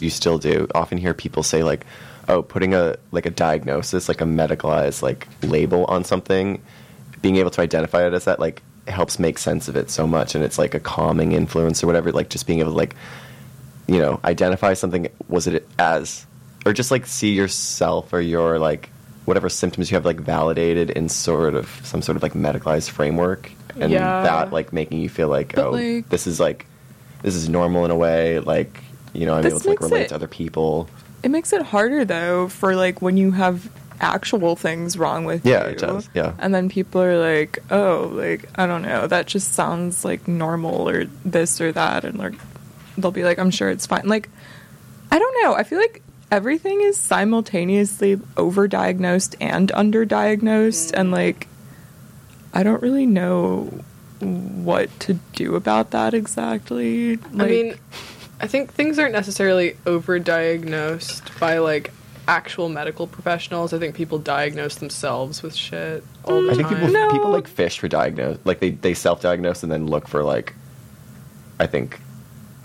Speaker 2: you still do often hear people say like oh putting a like a diagnosis like a medicalized like label on something being able to identify it as that like helps make sense of it so much and it's like a calming influence or whatever like just being able to like you know identify something was it as or just like see yourself or your like whatever symptoms you have like validated in sort of some sort of like medicalized framework and
Speaker 3: Yeah.
Speaker 2: that like making you feel like
Speaker 1: But,
Speaker 2: oh
Speaker 1: like-
Speaker 2: this is like this is normal in a way like you know i'm able to like relate
Speaker 1: it-
Speaker 2: to other people
Speaker 1: it makes it harder though for like when you have actual things wrong with
Speaker 2: Yeah,
Speaker 1: you.
Speaker 2: it does, yeah.
Speaker 1: And then people are like, "Oh, like I don't know, that just sounds like normal or this or that," and like they'll be like, "I'm sure it's fine." Like I don't know. I feel like everything is simultaneously overdiagnosed and underdiagnosed, and like I don't really know what to do about that exactly.
Speaker 3: I
Speaker 1: Like,
Speaker 3: mean, I think things aren't necessarily overdiagnosed by like actual medical professionals. I think people diagnose themselves with shit all the
Speaker 2: i think people
Speaker 1: No.
Speaker 2: people like fish for diagnose like they they self-diagnose and then look for like i think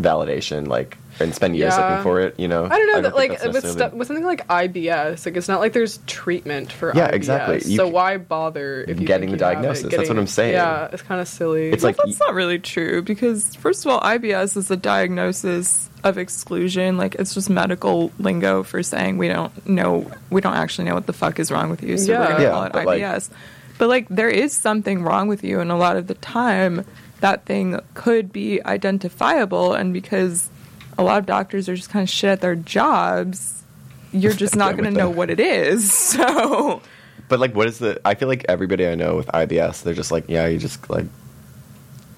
Speaker 2: validation like and spend years
Speaker 3: Yeah.
Speaker 2: looking for it you know
Speaker 3: I don't know that like with stu- with something like IBS, like it's not like there's treatment for
Speaker 2: Yeah,
Speaker 3: IBS.
Speaker 2: exactly. You
Speaker 3: so
Speaker 2: c-
Speaker 3: why bother if you
Speaker 2: Getting
Speaker 3: think
Speaker 2: the
Speaker 3: you have it?
Speaker 2: diagnosis. That's what I'm saying.
Speaker 3: Yeah, it's kind of silly.
Speaker 2: It's
Speaker 1: Well,
Speaker 2: like-
Speaker 1: that's not really true because first of all, IBS is a diagnosis of exclusion. Like it's just medical lingo for saying we don't know, we don't actually know what the fuck is wrong with you, so
Speaker 3: Yeah.
Speaker 1: we're gonna
Speaker 2: Yeah,
Speaker 1: call it
Speaker 2: but, like-
Speaker 1: IBS. but like there is something wrong with you, and a lot of the time that thing could be identifiable, and because a lot of doctors are just kind of shit at their jobs, you're just not going to know what it is. So
Speaker 2: But like, what is the? I feel like everybody I know with IBS, they're just like, yeah, you just like,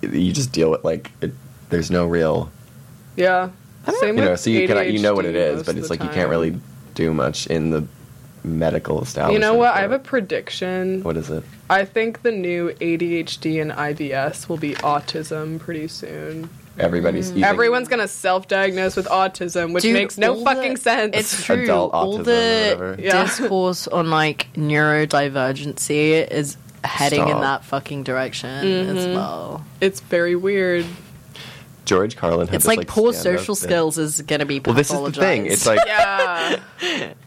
Speaker 2: you just deal with like, it, there's no real,
Speaker 3: yeah, same
Speaker 2: you know,
Speaker 3: with
Speaker 2: so you can you know what it is, but it's
Speaker 3: the
Speaker 2: like you can't really do much in the medical establishment.
Speaker 3: You know what? I have a prediction.
Speaker 2: What is it?
Speaker 3: I think the new ADHD and IBS will be autism pretty soon.
Speaker 2: Everybody's you
Speaker 3: Everyone's gonna self-diagnose with autism, which
Speaker 4: Dude,
Speaker 3: makes no fucking
Speaker 4: the-
Speaker 3: sense.
Speaker 4: It's true.
Speaker 2: Adult
Speaker 4: All
Speaker 2: autism
Speaker 4: the.
Speaker 3: Yeah.
Speaker 4: discourse on like neurodivergency is heading in that fucking direction as
Speaker 3: Mhm.
Speaker 4: well.
Speaker 3: It's very weird.
Speaker 2: George Carlin had
Speaker 4: It's
Speaker 2: this,
Speaker 4: like, poor social
Speaker 2: thing.
Speaker 4: skills is going to be
Speaker 2: Well, this is the thing. It's like
Speaker 3: yeah,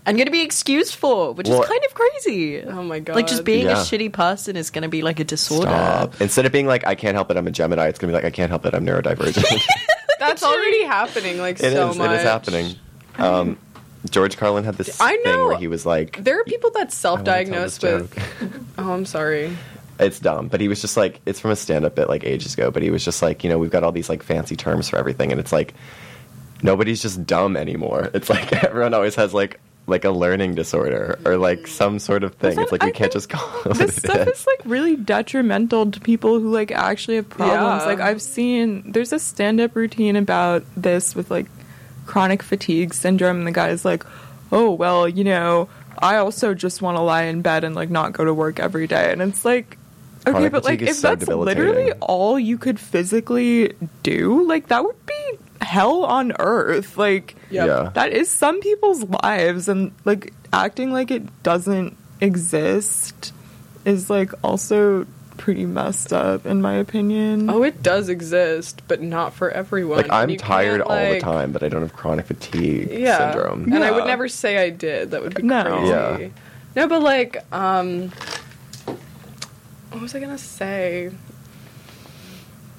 Speaker 4: I'm going to be excused for, which
Speaker 2: Well-
Speaker 4: is kind of crazy.
Speaker 3: Oh my god.
Speaker 4: Like just being
Speaker 2: Yeah.
Speaker 4: a shitty person is going to be like a disorder.
Speaker 2: stop. Instead of being like I can't help it, I'm a Gemini. It's gonna be like I can't help it, I'm neurodivergent.
Speaker 3: That's already happening. Like
Speaker 2: It is.
Speaker 3: so much.
Speaker 2: It is happening. Um, George Carlin had this
Speaker 3: I
Speaker 2: thing
Speaker 3: know.
Speaker 2: where he was like,
Speaker 3: There are people that self-diagnose with. Oh, I'm sorry.
Speaker 2: It's dumb, but he was just like, it's from a stand-up bit like ages ago. But he was just like, you know, we've got all these like fancy terms for everything, and it's like nobody's just dumb anymore. It's like everyone always has like like a learning disorder or like some sort of thing.
Speaker 1: Well,
Speaker 2: It's like
Speaker 1: I
Speaker 2: you can't just call it
Speaker 1: this stuff
Speaker 2: is.
Speaker 1: is like really detrimental to people who like actually have problems.
Speaker 3: Yeah.
Speaker 1: Like I've seen there's a stand-up routine about this with like chronic fatigue syndrome and the guy's like, "Oh, well, you know, I also just want to lie in bed and like not go to work every day." And it's like Okay, but like if
Speaker 2: so
Speaker 1: that's literally all you could physically do, like that would be hell on earth. Like
Speaker 3: Yep.
Speaker 2: Yeah.
Speaker 1: that is some people's lives and like acting like it doesn't exist is like also pretty messed up in my opinion.
Speaker 3: Oh, it does exist, but not for everyone.
Speaker 2: Like I'm tired
Speaker 3: can't,
Speaker 2: all the time, but I don't have chronic fatigue
Speaker 3: Yeah.
Speaker 2: syndrome.
Speaker 3: And I would never say I did. That would be
Speaker 1: No.
Speaker 3: crazy.
Speaker 2: Yeah.
Speaker 3: No, but like, um, what was I gonna say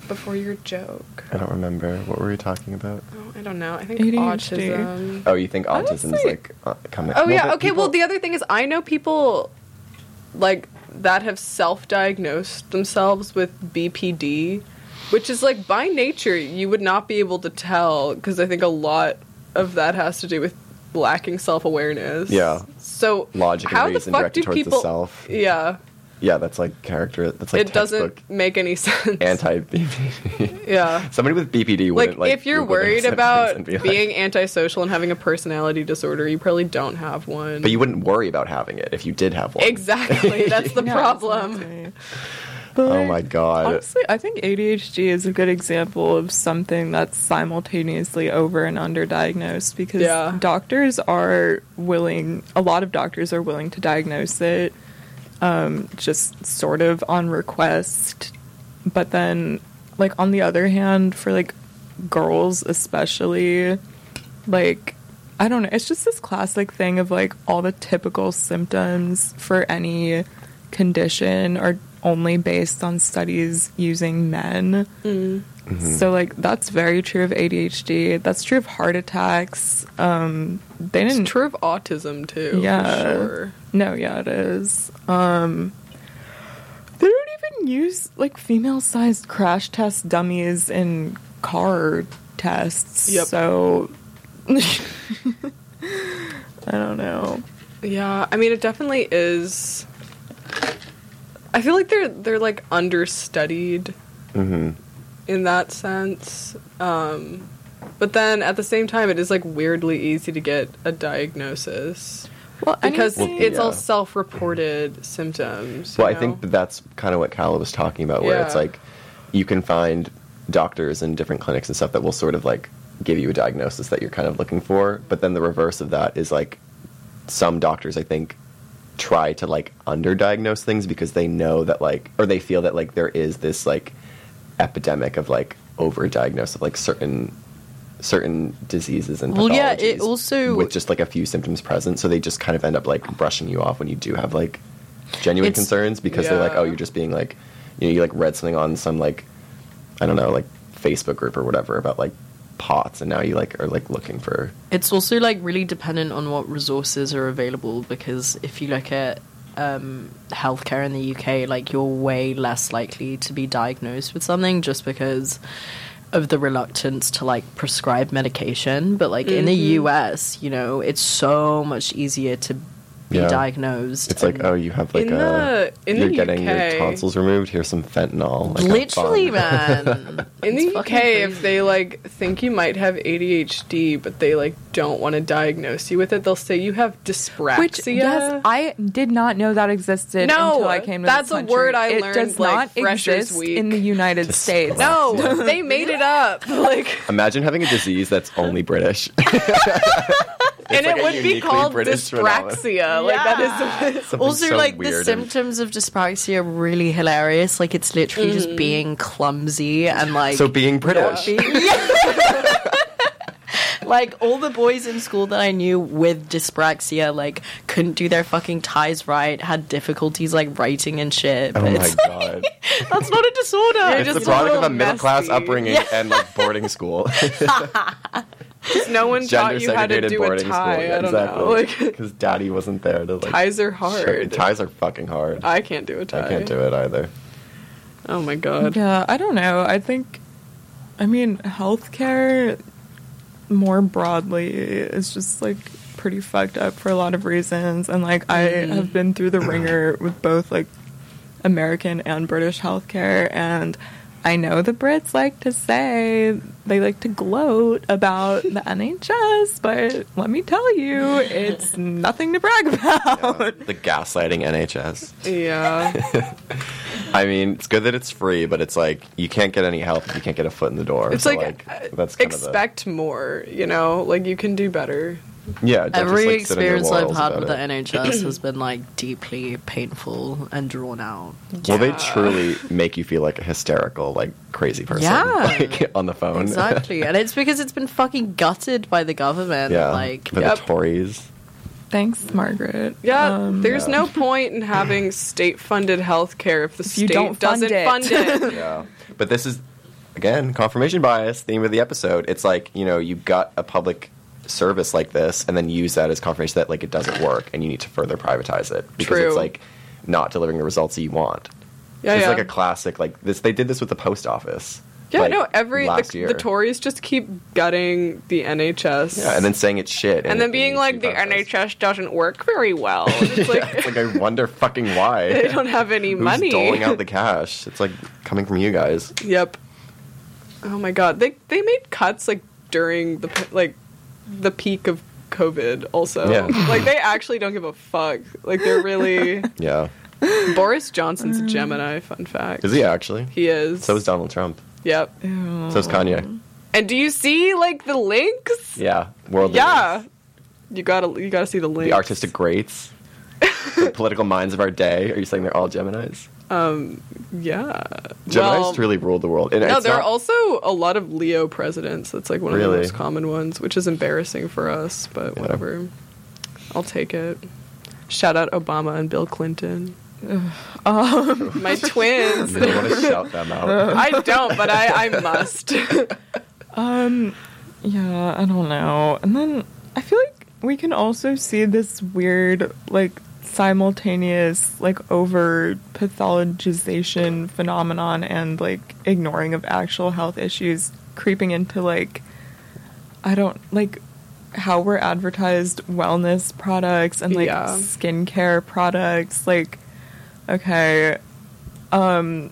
Speaker 3: before your joke?
Speaker 2: I don't remember. What were we talking about?
Speaker 3: Oh, I don't know. I think
Speaker 1: ADHD.
Speaker 3: autism.
Speaker 2: Oh, you think autism is like uh, coming?
Speaker 3: Oh
Speaker 2: Well,
Speaker 3: yeah.
Speaker 2: but
Speaker 3: Okay. Well, the other thing is, I know people like that have self-diagnosed themselves with BPD, which is like by nature you would not be able to tell because I think a lot of that has to do with lacking self-awareness.
Speaker 2: Yeah.
Speaker 3: So
Speaker 2: logic
Speaker 3: how
Speaker 2: and
Speaker 3: the
Speaker 2: reason
Speaker 3: fuck
Speaker 2: directed
Speaker 3: do
Speaker 2: towards
Speaker 3: people?
Speaker 2: the self.
Speaker 3: Yeah.
Speaker 2: Yeah, that's like character. That's like
Speaker 3: it doesn't make any sense.
Speaker 2: anti BPD.
Speaker 3: Yeah.
Speaker 2: Somebody with BPD
Speaker 3: Like,
Speaker 2: wouldn't like.
Speaker 3: if you're
Speaker 2: Google
Speaker 3: worried about
Speaker 2: and be like-
Speaker 3: being antisocial and having a personality disorder, you probably don't have one.
Speaker 2: but you wouldn't worry about having it if you did have one.
Speaker 3: exactly. That's the
Speaker 1: Yeah,
Speaker 3: problem.
Speaker 1: exactly. But,
Speaker 2: Oh my god.
Speaker 1: Honestly, I think ADHD is a good example of something that's simultaneously over and underdiagnosed because
Speaker 3: Yeah.
Speaker 1: doctors are willing, a lot of doctors are willing to diagnose it um, just sort of on request. But then, like, on the other hand, for like girls especially, like, I don't know, it's just this classic thing of like all the typical symptoms for any condition are only based on studies using men.
Speaker 2: Mm-hmm.
Speaker 1: So like that's very true of ADHD. That's true of heart attacks. Um they didn't
Speaker 3: It's true of autism too.
Speaker 1: Yeah.
Speaker 3: For sure.
Speaker 1: No, yeah, it is. Um they don't even use like female sized crash test dummies in car tests.
Speaker 3: Yep.
Speaker 1: So I don't know.
Speaker 3: Yeah, I mean, it definitely is. I feel like they're they're like understudied
Speaker 2: hmm
Speaker 3: in that sense. Um, but then at the same time, it is like weirdly easy to get a diagnosis
Speaker 1: Well,
Speaker 3: because
Speaker 1: anything-
Speaker 3: it's all self-reported symptoms. you
Speaker 2: Well, I think that that's kind of what Calla was talking about, where it's like you can find doctors in different clinics and stuff that will sort of like give you a diagnosis that you're kind of looking for. But then the reverse of that is like some doctors, I think, try to like underdiagnose things because they know that like, or they feel that like there is this like epidemic of like overdiagnosis of like certain certain diseases and
Speaker 4: Well, yeah, it also-
Speaker 2: with just like a few symptoms present. So they just kind of end up like brushing you off when you do have like genuine concerns because they're like oh you're just being like you know you like read something on some like i don't know like facebook group or whatever about like POTS and now you like are like looking for
Speaker 4: It's also like really dependent on what resources are available because if you look at um, healthcare in the UK, like you're way less likely to be diagnosed with something just because of the reluctance to like prescribe medication. But like in the US, you know, it's so much easier to be
Speaker 2: Yeah.
Speaker 4: diagnosed.
Speaker 2: it's like oh you have like
Speaker 3: In
Speaker 2: a
Speaker 3: the- in
Speaker 2: you're
Speaker 3: the
Speaker 2: getting
Speaker 3: UK
Speaker 2: your tonsils removed here's some fentanyl Like,
Speaker 4: literally, man.
Speaker 3: in the UK,
Speaker 4: crazy.
Speaker 3: if they like think you might have ADHD, but they like don't want to diagnose you with it, they'll say you have dyspraxia.
Speaker 1: Which yes, I did not know that existed
Speaker 3: No,
Speaker 1: until I came to
Speaker 3: that's a
Speaker 1: country.
Speaker 3: word I
Speaker 1: it
Speaker 3: learned,
Speaker 1: does
Speaker 3: like,
Speaker 1: not exist
Speaker 3: Week.
Speaker 1: in the United States.
Speaker 3: no, they made it up. Like
Speaker 2: imagine having a disease that's only british
Speaker 3: and
Speaker 2: like
Speaker 3: it would be called
Speaker 2: British phenomenon.
Speaker 3: dyspraxia. Like that is.
Speaker 4: Also
Speaker 2: so
Speaker 4: like the
Speaker 2: and-
Speaker 4: symptoms of dyspraxia are really hilarious. Like it's literally
Speaker 3: Mm.
Speaker 4: just being clumsy and like
Speaker 2: So being British.
Speaker 4: like all the boys in school that I knew with dyspraxia like couldn't do their fucking ties right, had difficulties like writing and shit.
Speaker 2: Oh my
Speaker 4: it's,
Speaker 2: god.
Speaker 4: that's not a disorder.
Speaker 3: You're
Speaker 2: It's the
Speaker 3: just a
Speaker 2: product of a middle class
Speaker 3: messy.
Speaker 2: upbringing and like boarding school.
Speaker 3: No one
Speaker 2: Gender
Speaker 3: taught you how to
Speaker 2: segregated
Speaker 3: do a
Speaker 2: boarding
Speaker 3: tie.
Speaker 2: school.
Speaker 3: I don't
Speaker 2: exactly.
Speaker 3: know. Like
Speaker 2: Because daddy wasn't there to like.
Speaker 3: ties are
Speaker 2: show-
Speaker 3: hard.
Speaker 2: Ties are fucking hard.
Speaker 3: I can't do a tie.
Speaker 2: I can't do it either.
Speaker 3: Oh my god.
Speaker 1: Yeah, I don't know. I think, I mean, healthcare more broadly is just like pretty fucked up for a lot of reasons. And like, I mm-hmm. have been through the ringer with both like American and British healthcare. And I know the Brits like to say, they like to gloat about the NHS, but let me tell you, it's nothing to brag about.
Speaker 2: The gaslighting NHS.
Speaker 3: Yeah.
Speaker 2: I mean, it's good that it's free, but it's like you can't get any help if you can't get a foot in the door.
Speaker 3: It's
Speaker 2: So,
Speaker 3: like, uh,
Speaker 2: that's kind
Speaker 3: expect more, you know? Like you can do better.
Speaker 2: Of the yeah. don't just,
Speaker 4: Every
Speaker 2: like, sit on your
Speaker 4: experience I've had
Speaker 2: about
Speaker 4: with the. NHS has been like deeply painful and drawn out.
Speaker 2: Well, they truly make you feel like a hysterical, like crazy person,
Speaker 4: Yeah.
Speaker 2: like on the phone.
Speaker 4: Exactly, and it's because it's been fucking gutted by the government.
Speaker 2: yeah,
Speaker 4: like
Speaker 2: for
Speaker 3: Yep.
Speaker 2: the Tories.
Speaker 1: Thanks, Margaret.
Speaker 3: Yeah,
Speaker 1: Um,
Speaker 3: there's
Speaker 2: yeah.
Speaker 3: no point in having state-funded healthcare if the
Speaker 1: If
Speaker 3: state
Speaker 1: don't fund
Speaker 3: doesn't
Speaker 1: it.
Speaker 3: fund it.
Speaker 2: yeah. But this is again confirmation bias. Theme of the episode. It's like you know you got a public service like this, and then use that as confirmation that like it doesn't work, and you need to further privatize it because
Speaker 3: True.
Speaker 2: it's like not delivering the results that you want.
Speaker 3: Yeah,
Speaker 2: it's
Speaker 3: yeah.
Speaker 2: like a classic. Like this, they did this with the post office.
Speaker 3: yeah,
Speaker 2: like,
Speaker 3: no, every
Speaker 2: last
Speaker 3: the,
Speaker 2: year.
Speaker 3: the Tories just keep gutting the NHS.
Speaker 2: Yeah, and then saying it's shit,
Speaker 3: and
Speaker 2: it-
Speaker 3: then being like the. NHS doesn't work very well. And It's like
Speaker 2: It's like I wonder fucking why.
Speaker 3: they don't have any
Speaker 2: Who's
Speaker 3: money.
Speaker 2: doling out the cash? It's like coming from you guys.
Speaker 3: Yep. Oh my god, they they made cuts like during the like the peak of COVID. Also,
Speaker 2: Yeah.
Speaker 3: like they actually don't give a fuck. Like they're really
Speaker 2: Yeah,
Speaker 3: Boris Johnson's a Gemini. Fun fact.
Speaker 2: is he actually?
Speaker 3: He is.
Speaker 2: So is Donald Trump.
Speaker 3: Yep.
Speaker 1: Ew.
Speaker 2: So is Kanye.
Speaker 3: And do you see like the links?
Speaker 2: Yeah, world.
Speaker 3: Yeah.
Speaker 2: leaders.
Speaker 3: You gotta you gotta see the links.
Speaker 2: the artistic greats, the political minds of our day. Are you saying they're all Gemini's?
Speaker 3: Um. Yeah.
Speaker 2: Gemini's
Speaker 3: well,
Speaker 2: truly rule the world. And
Speaker 3: no, there
Speaker 2: not-
Speaker 3: are also a lot of Leo presidents. That's like one of the most common ones, which is embarrassing for us, but
Speaker 2: Yeah.
Speaker 3: whatever. I'll take it. Shout out Obama and Bill Clinton. My twins.
Speaker 2: You want to shout them out.
Speaker 3: I don't, but I, I must.
Speaker 1: Um, yeah, I don't know. And then I feel like we can also see this weird, like, simultaneous, like, over pathologization phenomenon and, like, ignoring of actual health issues creeping into, like, I don't, like, how we're advertised wellness products and, like,
Speaker 3: Yeah.
Speaker 1: skincare products. Like, okay, um,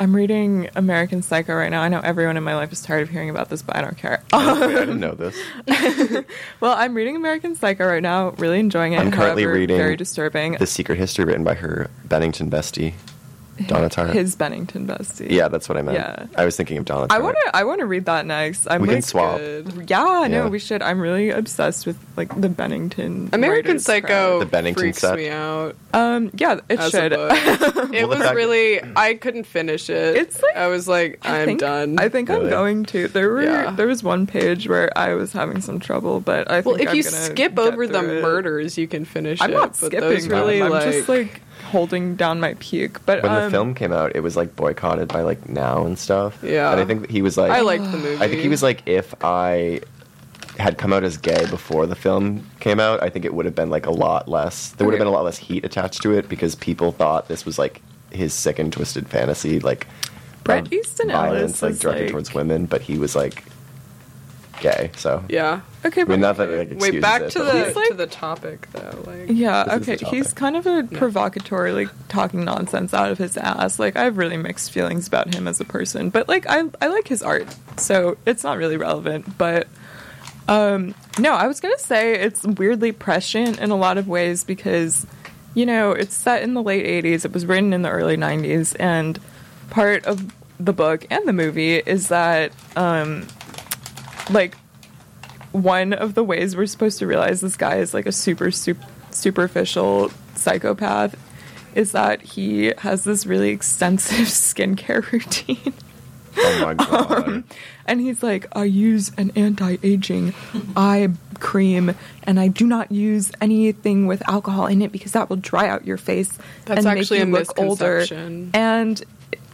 Speaker 1: I'm reading American Psycho right now. I know everyone in my life is tired of hearing about this, but I don't care.
Speaker 2: Wait, I um, didn't know this.
Speaker 1: well, I'm reading American Psycho right now, really enjoying it.
Speaker 2: I'm currently
Speaker 1: however,
Speaker 2: reading
Speaker 1: very disturbing.
Speaker 2: The Secret History written by her Bennington bestie, Donna Tartt.
Speaker 1: His Bennington bestie.
Speaker 2: yeah, that's what I meant.
Speaker 1: Yeah.
Speaker 2: I was thinking of Donna.
Speaker 1: I want to. I want to read that next. I'm
Speaker 2: We
Speaker 1: like,
Speaker 2: can swap.
Speaker 3: Good.
Speaker 1: Yeah, no,
Speaker 2: Yeah.
Speaker 1: we should. I'm really obsessed with like the Bennington.
Speaker 3: American
Speaker 1: writers
Speaker 3: Psycho
Speaker 2: The Bennington
Speaker 3: freaks
Speaker 2: set.
Speaker 3: me out.
Speaker 1: crowd. Um, yeah, it
Speaker 3: As
Speaker 1: should.
Speaker 3: book. it
Speaker 2: Well, the
Speaker 3: was
Speaker 2: fact-
Speaker 3: really. I couldn't finish it.
Speaker 1: It's like-
Speaker 3: I was like,
Speaker 1: I
Speaker 3: I'm
Speaker 1: think,
Speaker 3: done.
Speaker 1: I think I'm going to. There were
Speaker 3: Yeah.
Speaker 1: there was one page where I was having some trouble, but I think well,
Speaker 3: if
Speaker 1: I'm
Speaker 3: you
Speaker 1: gonna
Speaker 3: skip
Speaker 1: get
Speaker 3: over the
Speaker 1: through it.
Speaker 3: murders, you can finish
Speaker 1: I'm
Speaker 3: it.
Speaker 1: not
Speaker 3: but
Speaker 1: skipping
Speaker 3: those
Speaker 1: them.
Speaker 3: really
Speaker 1: I'm
Speaker 3: like,
Speaker 1: just like holding down my puke. But
Speaker 2: when
Speaker 1: um,
Speaker 2: the film came out, it was like boycotted by like Now and stuff.
Speaker 3: Yeah.
Speaker 2: and I think he was like,
Speaker 3: I liked the movie.
Speaker 2: I think he was like, if I had come out as gay before the film came out, I think it would have been like a lot less. There would have been a lot less heat attached to it because people thought this was like his sick and twisted fantasy, like Bret
Speaker 1: Easton
Speaker 2: violence,
Speaker 1: Ellis
Speaker 2: like directed
Speaker 1: like-
Speaker 2: towards women, but he was like gay. So
Speaker 3: yeah.
Speaker 1: okay,
Speaker 2: I mean,
Speaker 1: but
Speaker 2: not that like
Speaker 3: Wait, back
Speaker 2: it,
Speaker 3: to the
Speaker 2: like,
Speaker 3: to the topic though. Like,
Speaker 1: Yeah,
Speaker 2: This is the
Speaker 1: okay. He's kind of a provocateur, like talking nonsense out of his ass. Like I have really mixed feelings about him as a person, but like I I like his art, so it's not really relevant. But um, no, I was gonna say it's weirdly prescient in a lot of ways because you know it's set in the late '80s. It was written in the early '90s, and part of the book and the movie is that um, like one of the ways we're supposed to realize this guy is like a super, super superficial psychopath is that he has this really extensive skincare routine.
Speaker 2: Oh my um, god.
Speaker 1: And he's like, I use an anti aging eye cream and I do not use anything with alcohol in it because that will dry out your face
Speaker 3: That's
Speaker 1: and
Speaker 3: actually
Speaker 1: make you
Speaker 3: a
Speaker 1: look older. And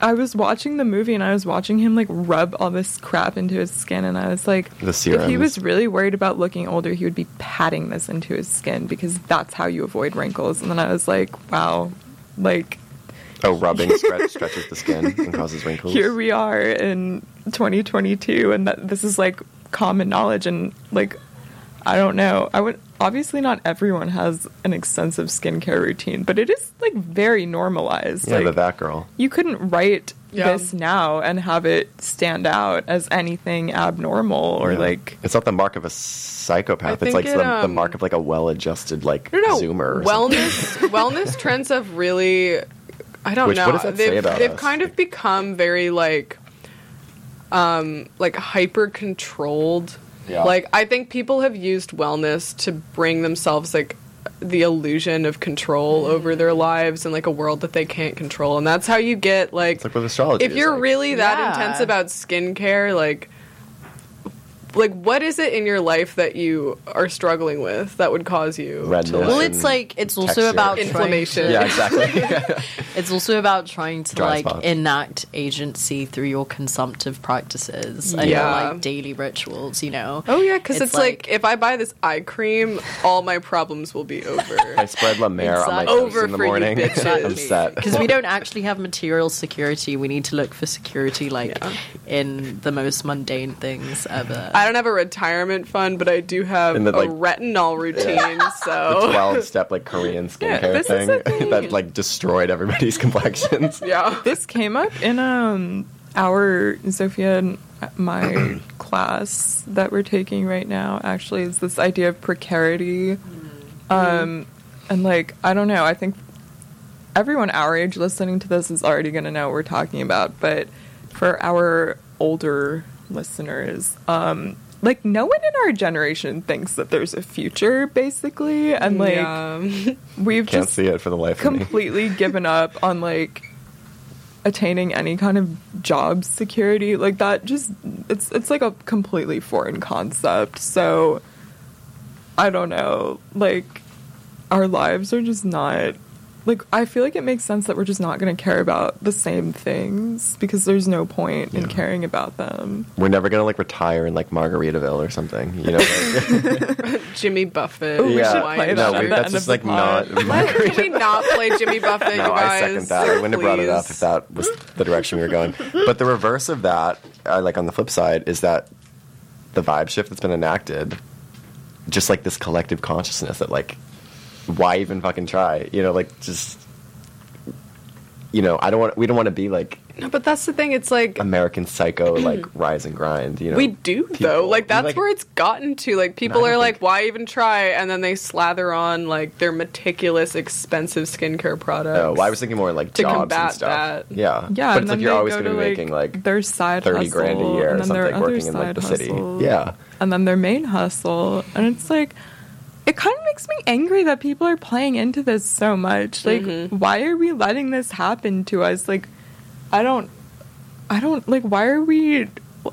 Speaker 1: I was watching the movie and I was watching him like rub all this crap into his skin and I was like,
Speaker 2: The
Speaker 1: if he was really worried about looking older, he would be patting this into his skin because that's how you avoid wrinkles. And then I was like, wow, like
Speaker 2: oh, rubbing stretch, stretches the skin and causes wrinkles.
Speaker 1: here we are in 2022 and that this is like common knowledge and like i don't know i would obviously not everyone has an extensive skincare routine but it is like very normalized
Speaker 2: yeah,
Speaker 1: like
Speaker 2: the that girl.
Speaker 1: you couldn't write
Speaker 3: Yeah.
Speaker 1: this now and have it stand out as anything abnormal or
Speaker 2: Yeah.
Speaker 1: like
Speaker 2: it's not the mark of a psychopath.
Speaker 3: I
Speaker 2: It's like
Speaker 3: it,
Speaker 2: the, the
Speaker 3: um,
Speaker 2: mark of like a well-adjusted like
Speaker 3: I don't
Speaker 2: zoomer. Or something.
Speaker 3: wellness wellness trends have really I don't
Speaker 2: Which-
Speaker 3: know.
Speaker 2: what does that
Speaker 3: they've
Speaker 2: say about
Speaker 3: they've
Speaker 2: us?
Speaker 3: kind of become very like um like hyper controlled.
Speaker 2: Yeah.
Speaker 3: Like I think people have used wellness to bring themselves like the illusion of control mm-hmm. over their lives and like a world that they can't control. And that's how you get like
Speaker 2: It's like with astrology.
Speaker 3: if you're
Speaker 2: like-
Speaker 3: really that
Speaker 4: Yeah.
Speaker 3: intense about skincare, like like what is it in your life that you are struggling with that would cause you
Speaker 2: Redness.
Speaker 3: to
Speaker 4: Well, it's like it's also
Speaker 2: texture.
Speaker 4: about
Speaker 3: Inflammation.
Speaker 2: yeah, exactly.
Speaker 4: It's also about trying to
Speaker 2: Dry
Speaker 4: like
Speaker 2: spots.
Speaker 4: enact agency through your consumptive practices and
Speaker 3: Yeah.
Speaker 4: your like daily rituals. You know.
Speaker 3: Oh yeah, because it's, like, if I buy this eye cream, all my problems will be over.
Speaker 2: I spread La Mer on my
Speaker 4: Exactly.
Speaker 2: toast
Speaker 3: Over
Speaker 2: in the morning. I'm set.
Speaker 4: because we don't actually have material security. We need to look for security like
Speaker 3: Yeah.
Speaker 4: in the most mundane things ever.
Speaker 3: I don't have a retirement fund, but I do have
Speaker 2: And the,
Speaker 3: a
Speaker 2: like-
Speaker 3: retinol routine.
Speaker 2: the
Speaker 3: So
Speaker 2: 12 step like Korean skincare
Speaker 1: this is a
Speaker 2: thing
Speaker 1: thing.
Speaker 2: that like destroyed everybody's complexions.
Speaker 3: yeah,
Speaker 1: this came up in um our Sophia and my class that we're taking right now actually is this idea of precarity um and like I don't know I think everyone our age listening to this is already going to know what we're talking about but for our older listeners um like no one in our generation thinks that there's a future basically and like
Speaker 3: Yeah.
Speaker 1: we've
Speaker 2: Can't
Speaker 1: just
Speaker 2: see it for the life of me.
Speaker 1: completely given up on like attaining any kind of job security like that just it's it's like a completely foreign concept so i don't know like our lives are just not like i feel like it makes sense that we're just not going to care about the same things because there's no point in caring about them
Speaker 2: We're never gonna like retire in like Margaritaville or something. You know? Like,
Speaker 3: Jimmy Buffett.
Speaker 1: Ooh, we
Speaker 2: yeah.
Speaker 1: should play
Speaker 2: no,
Speaker 1: that
Speaker 2: we, that's just like not.
Speaker 1: pod.
Speaker 3: Why Can we not play Jimmy Buffett,
Speaker 2: No,
Speaker 3: you guys?
Speaker 2: I second that. I wouldn't have brought it up if that was the direction we were going. But the reverse of that, uh, like on the flip side, is that the vibe shift that's been enacted, just like this collective consciousness that like, why even fucking try? You know, like just, you know, I don't want. We don't want to be like
Speaker 3: No, but that's the thing. It's like
Speaker 2: American Psycho, like rise and grind. You know,
Speaker 3: we do
Speaker 2: people.
Speaker 3: though. Like that's
Speaker 2: like-
Speaker 3: where it's gotten to. Like people
Speaker 2: don't
Speaker 3: are like,
Speaker 2: think-
Speaker 3: why even try? And then they slather on like their meticulous, expensive skincare products.
Speaker 2: Oh, well, I was thinking more like
Speaker 3: To
Speaker 2: jobs
Speaker 3: combat
Speaker 2: and stuff.
Speaker 3: that.
Speaker 2: Yeah,
Speaker 1: yeah
Speaker 2: But it's like you're always going to be making like
Speaker 1: their side
Speaker 2: thirty grand a year or
Speaker 1: and then their
Speaker 2: something working in like the city. Yeah.
Speaker 1: and then their main hustle and it's like it kind of makes me angry that people are playing into this so much like
Speaker 3: Mm-hmm.
Speaker 1: why are we letting this happen to us like i don't i don't like why are we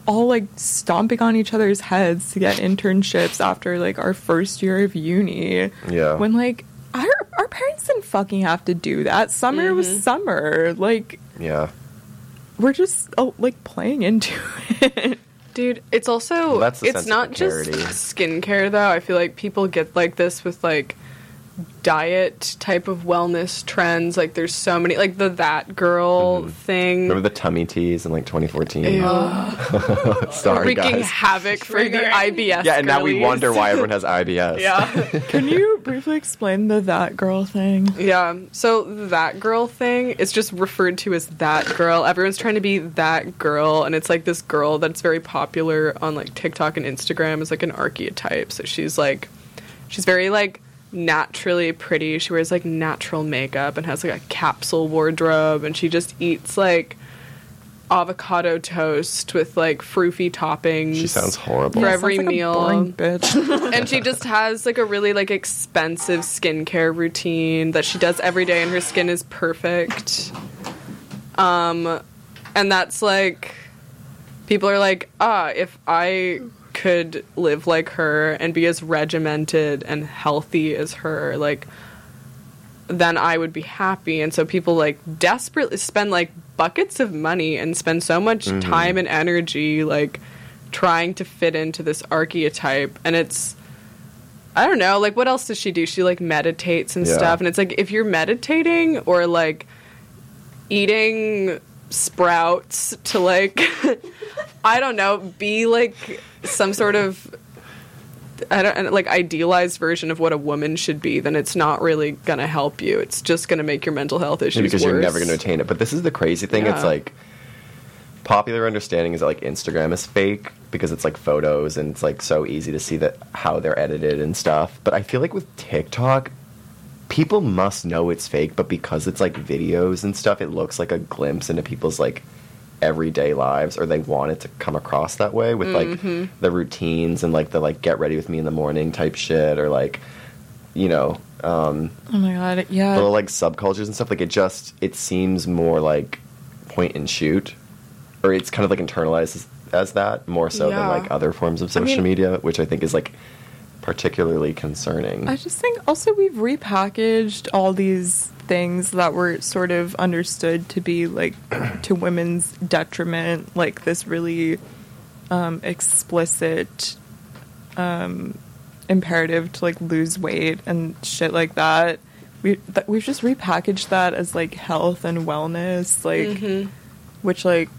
Speaker 1: all like stomping on each other's heads to get internships after like our first year of uni
Speaker 2: Yeah.
Speaker 1: when like our, our parents didn't fucking have to do that summer
Speaker 3: Mm-hmm.
Speaker 1: was summer like
Speaker 2: Yeah.
Speaker 1: we're just oh, like playing into it
Speaker 3: Dude, it's also
Speaker 2: Well,
Speaker 3: it's not just skincare though. I feel like people get like this with like diet type of wellness trends. Like there's so many like the that girl mm-hmm. thing.
Speaker 2: Remember the tummy teas in like 2014?
Speaker 3: Ew.
Speaker 2: Sorry,
Speaker 3: wreaking
Speaker 2: guys.
Speaker 3: havoc for the IBS.
Speaker 2: Yeah, and now we wonder why everyone has IBS.
Speaker 3: yeah.
Speaker 1: can you briefly explain the that girl thing
Speaker 3: Yeah. So that girl thing is just referred to as that girl. Everyone's trying to be that girl, and it's like this girl that's very popular on like TikTok and Instagram is like an archetype. So she's like, she's very like naturally pretty. She wears like natural makeup and has like a capsule wardrobe, and she just eats like avocado toast with like froofy toppings.
Speaker 2: She sounds horrible.
Speaker 3: For
Speaker 1: Yeah,
Speaker 3: every
Speaker 1: like
Speaker 3: meal.
Speaker 1: boring bitch.
Speaker 3: and she just has like a really like expensive skincare routine that she does every day and her skin is perfect um and that's like people are like ah if i could live like her and be as regimented and healthy as her like then i would be happy and so people like desperately spend like buckets of money and spend so much mm-hmm. time and energy like trying to fit into this archetype and it's I don't know, like what else does she do? She like meditates and
Speaker 2: Yeah.
Speaker 3: stuff and it's like if you're meditating or like eating sprouts to like I don't know, be like some sort of I don't like idealized version of what a woman should be, then it's not really gonna help you. It's just gonna make your mental health issues
Speaker 2: because you're never going to attain it. But this is the crazy thing. It's like popular understanding is that like Instagram is fake because it's like photos and it's like so easy to see that how they're edited and stuff. But I feel like with TikTok, people must know it's fake, but because it's like videos and stuff, it looks like a glimpse into people's like everyday lives or they want it to come across that way with like the routines and like the like get ready with me in the morning type shit or like you know um
Speaker 1: oh my god, yeah.
Speaker 2: little like subcultures and stuff like it just it seems more like point and shoot or it's kind of like internalized as, as that more so
Speaker 3: Yeah.
Speaker 2: than like other forms of
Speaker 3: I
Speaker 2: social
Speaker 3: mean-
Speaker 2: media which i think is like particularly concerning
Speaker 1: I just think also we've repackaged all these things that were sort of understood to be like to women's detriment, like this really um, explicit um, imperative to like lose weight and shit like that. We th- we've just repackaged that as like health and wellness, like which like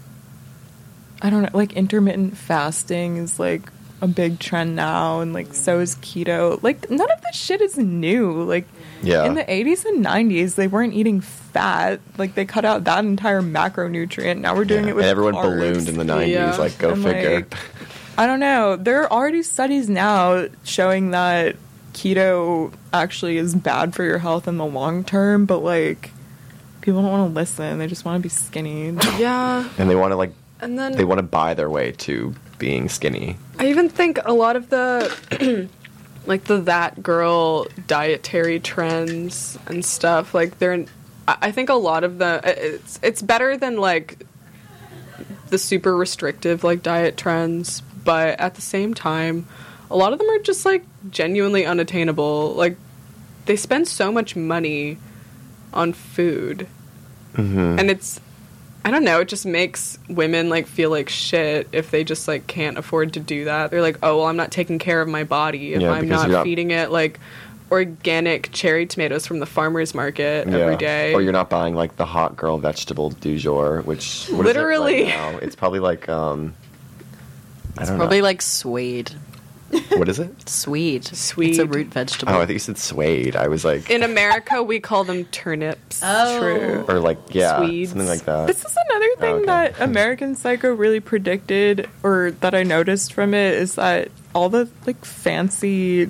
Speaker 1: I don't know, like intermittent fasting is like a big trend now, and like so is keto. Like none of this shit is new. Like
Speaker 2: Yeah.
Speaker 1: in the 80s and 90s, they weren't eating fat. Like they cut out that entire macronutrient. Now we're doing
Speaker 2: Yeah.
Speaker 1: it with
Speaker 2: and everyone
Speaker 1: carbs.
Speaker 2: ballooned in the 90s
Speaker 3: Yeah.
Speaker 2: like go
Speaker 1: And,
Speaker 2: figure
Speaker 1: like, I don't know. There are already studies now showing that keto actually is bad for your health in the long term, but like people don't want to listen. They just want to be skinny.
Speaker 3: Yeah.
Speaker 2: and they want to like
Speaker 3: And then
Speaker 2: they want to buy their way to being skinny.
Speaker 3: I even think a lot of the like the that girl dietary trends and stuff like they're I think a lot of the it's it's better than like the super restrictive like diet trends but at the same time a lot of them are just like genuinely unattainable. Like they spend so much money on food.
Speaker 2: Mm-hmm.
Speaker 3: and it's i don't know it just makes women like feel like shit if they just like can't afford to do that they're like oh well i'm not taking care of my body if
Speaker 2: Yeah,
Speaker 3: i'm not,
Speaker 2: not-
Speaker 3: feeding it like organic cherry tomatoes from the farmers market every day
Speaker 2: Or you're not buying like the hot girl vegetable du jour, which what is it
Speaker 3: Literally.
Speaker 2: right now? It's probably like um I
Speaker 4: It's
Speaker 2: don't
Speaker 4: probably
Speaker 2: know.
Speaker 4: like swede.
Speaker 2: What is it?
Speaker 4: Swede. It's a root vegetable.
Speaker 2: Oh, I think you said suede. I was like
Speaker 3: in america we call them turnips
Speaker 4: Oh.
Speaker 1: True.
Speaker 2: or like yeah,
Speaker 3: Swedes.
Speaker 2: something like that.
Speaker 1: This is another thing
Speaker 2: Oh, okay.
Speaker 1: that American Psycho really predicted, or that I noticed from it, is that all the like fancy,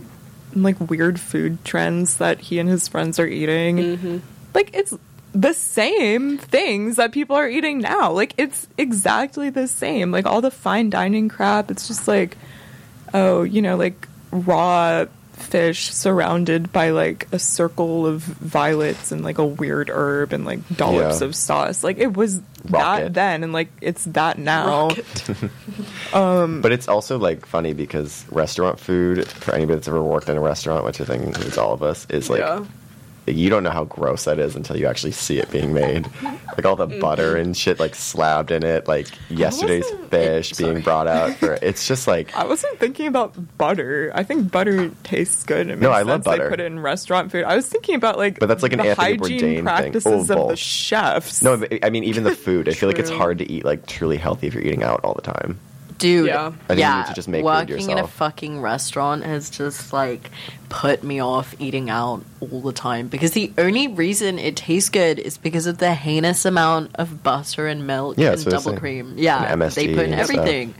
Speaker 1: like weird food trends that he and his friends are eating,
Speaker 3: Mm-hmm.
Speaker 1: like it's the same things that people are eating now. Like it's exactly the same. Like all the fine dining crap. It's just like, oh, you know, like raw fish surrounded by like a circle of violets and like a weird herb and like dollops
Speaker 2: Yeah.
Speaker 1: of sauce. Like it was
Speaker 2: Rocket.
Speaker 1: that then and like it's that now.
Speaker 3: Rocket.
Speaker 2: Um, but it's also like funny because restaurant food for anybody that's ever worked in a restaurant, which I think includes all of us, is like
Speaker 3: yeah
Speaker 2: you don't know how gross that is until you actually see it being made. Like all the mm-hmm. butter and shit like slabbed in it, like yesterday's fish
Speaker 4: it-
Speaker 2: being brought out for it's just like
Speaker 1: I wasn't thinking about butter. I think butter tastes good. It
Speaker 2: No, I love
Speaker 1: sense they
Speaker 2: butter.
Speaker 1: put it in restaurant food. I was thinking about like,
Speaker 2: But that's like an
Speaker 1: the
Speaker 2: Anthony
Speaker 1: hygiene
Speaker 2: Bourdain thing.
Speaker 1: practices
Speaker 2: Oh,
Speaker 1: of the chefs.
Speaker 2: no, I mean even the food. I feel like it's hard to eat like truly healthy if you're eating out all the time.
Speaker 4: Dude,
Speaker 3: Yeah.
Speaker 2: I think you need to just make food
Speaker 4: working in a fucking restaurant has just like put me off eating out all the time because the only reason it tastes good is because of the heinous amount of butter and milk
Speaker 2: Yeah,
Speaker 4: and
Speaker 2: that's what I was
Speaker 4: double cream. Yeah,
Speaker 2: And MSG
Speaker 4: they put in
Speaker 2: and stuff.
Speaker 4: everything.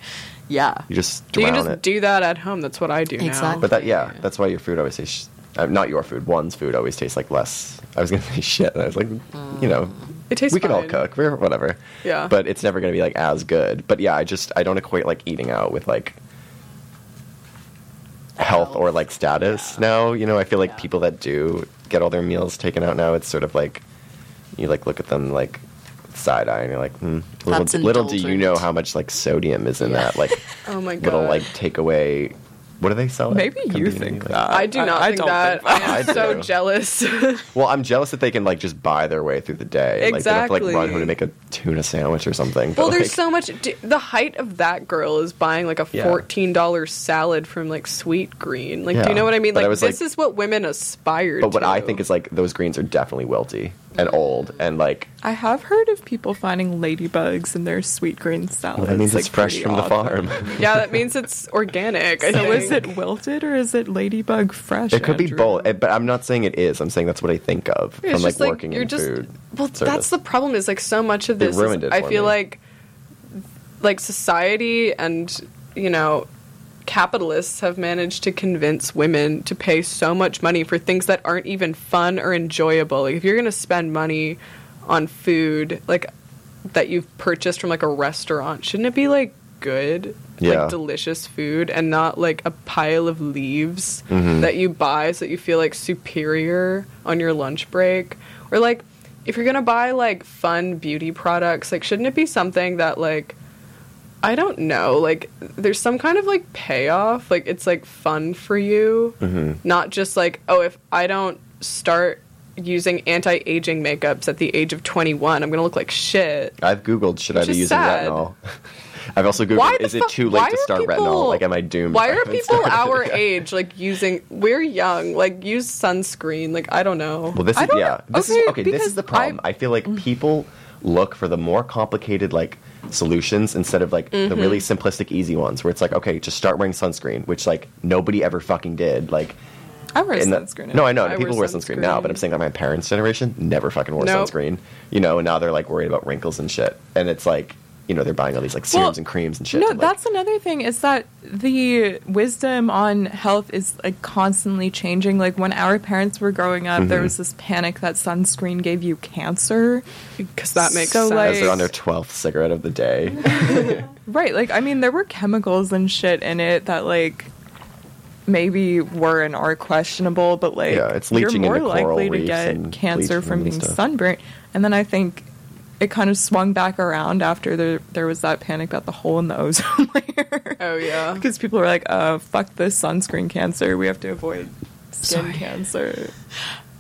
Speaker 4: Yeah,
Speaker 2: You just
Speaker 3: you can just
Speaker 2: it.
Speaker 3: do that at home that's what i do
Speaker 4: Exactly.
Speaker 2: but that yeah, that's why your food always tastes. Uh, not your food. One's food always tastes like less. I was gonna say shit, and I was like, you know,
Speaker 3: It tastes
Speaker 2: we can all cook. We're whatever.
Speaker 3: Yeah.
Speaker 2: But it's never going to be like as good. But yeah, I just I don't equate like eating out with like health or like status now. You know, I feel like
Speaker 4: Yeah.
Speaker 2: people that do get all their meals taken out now, it's sort of like you like look at them like side eye and you're like, hmm. Little, little do you know how much like sodium is in
Speaker 4: Yeah.
Speaker 2: that like
Speaker 3: Oh my god.
Speaker 2: little like takeaway. What do they sell? at
Speaker 1: Maybe you think
Speaker 2: Like-
Speaker 1: that.
Speaker 3: I do not
Speaker 1: I
Speaker 3: think
Speaker 1: don't
Speaker 3: that.
Speaker 1: think that.
Speaker 3: I am
Speaker 2: I
Speaker 3: so jealous.
Speaker 2: Well, I'm jealous that they can like just buy their way through the day. Like they don't have to like run home to make a tuna sandwich or something. but,
Speaker 3: well, there's
Speaker 2: like-
Speaker 3: so much. d- The height of that girl is buying like a fourteen dollars salad from like Sweetgreen. Like, do you know what I mean?
Speaker 2: But I
Speaker 3: Like,
Speaker 2: was,
Speaker 3: this
Speaker 2: like-
Speaker 3: is what women aspire to.
Speaker 2: But what. I think is like those greens are definitely wilty and old and like
Speaker 1: I have heard of people finding ladybugs in their Sweetgreen salads.
Speaker 2: well, that means
Speaker 1: like,
Speaker 2: it's fresh
Speaker 1: pretty
Speaker 2: from the farm.
Speaker 3: yeah, that means it's organic. I
Speaker 1: So
Speaker 3: think.
Speaker 1: is it wilted or is it ladybug fresh?
Speaker 2: it could be both, eh, but I'm not saying it is. I'm saying that's what I think of
Speaker 3: It's
Speaker 2: from like
Speaker 3: like,
Speaker 2: working
Speaker 3: you're
Speaker 2: in
Speaker 3: just
Speaker 2: food.
Speaker 3: well
Speaker 2: service.
Speaker 3: that's the problem is like so much of this is-
Speaker 2: ruined it
Speaker 3: i feel
Speaker 2: me.
Speaker 3: like like society and you know capitalists have managed to convince women to pay so much money for things that aren't even fun or enjoyable like if you're going to spend money on food like that you've purchased from like a restaurant shouldn't it be like good
Speaker 2: Yeah.
Speaker 3: like delicious food and not like a pile of leaves
Speaker 2: Mhm.
Speaker 3: that you buy so that you feel like superior on your lunch break or like if you're gonna buy like fun beauty products like shouldn't it be something that like i don't know like there's some kind of like payoff like it's like fun for you
Speaker 2: Mhm.
Speaker 3: not just like oh if i don't start using anti-aging makeups at the age of 21 i'm gonna look like shit
Speaker 2: I've googled should I be using
Speaker 3: sad.
Speaker 2: retinol. I've also googled
Speaker 3: Why
Speaker 2: is it
Speaker 3: fuck-
Speaker 2: too late to start
Speaker 3: people-
Speaker 2: retinol? Like am I doomed?
Speaker 3: Why are people our age like using? We're young. Like use sunscreen. Like I don't know.
Speaker 2: Well, this is yeah. This
Speaker 1: Okay,
Speaker 2: is okay. This is the problem. I, feel
Speaker 3: Mm.
Speaker 2: like people look for the more complicated like solutions instead of like
Speaker 3: Mm-hmm.
Speaker 2: the really simplistic, easy ones. Where it's like, okay, just start wearing sunscreen, which like nobody ever fucking did. Like,
Speaker 1: I wear
Speaker 2: in the-
Speaker 1: sunscreen.
Speaker 2: no, I know
Speaker 3: I
Speaker 2: people
Speaker 3: wear
Speaker 2: wear sunscreen now, but I'm saying that my parents' generation never fucking wore
Speaker 3: Nope.
Speaker 2: sunscreen. You know, and now they're like worried about wrinkles and shit. And it's like, you know, they're buying all these like serums
Speaker 1: Well,
Speaker 2: and creams and shit.
Speaker 1: No,
Speaker 2: and, like,
Speaker 1: that's another thing is that the wisdom on health is like constantly changing. Like when our parents were growing up, there
Speaker 2: Mhm.
Speaker 1: was this panic that sunscreen gave you cancer.
Speaker 3: because that makes
Speaker 1: So,
Speaker 3: sense.
Speaker 1: like-
Speaker 2: as they're on their twelfth cigarette of the day.
Speaker 1: Right. Like I mean there were chemicals and shit in it that like maybe were and are questionable, but like
Speaker 2: Yeah, it's
Speaker 1: you're more
Speaker 2: into coral
Speaker 1: likely to get cancer from being
Speaker 2: stuff.
Speaker 1: sunburnt. And then I think it kind of swung back around after there there was that panic about the hole in the ozone layer.
Speaker 3: oh yeah.
Speaker 1: Because people were like, uh, fuck this sunscreen cancer. We have to avoid skin
Speaker 4: Sorry.
Speaker 1: cancer.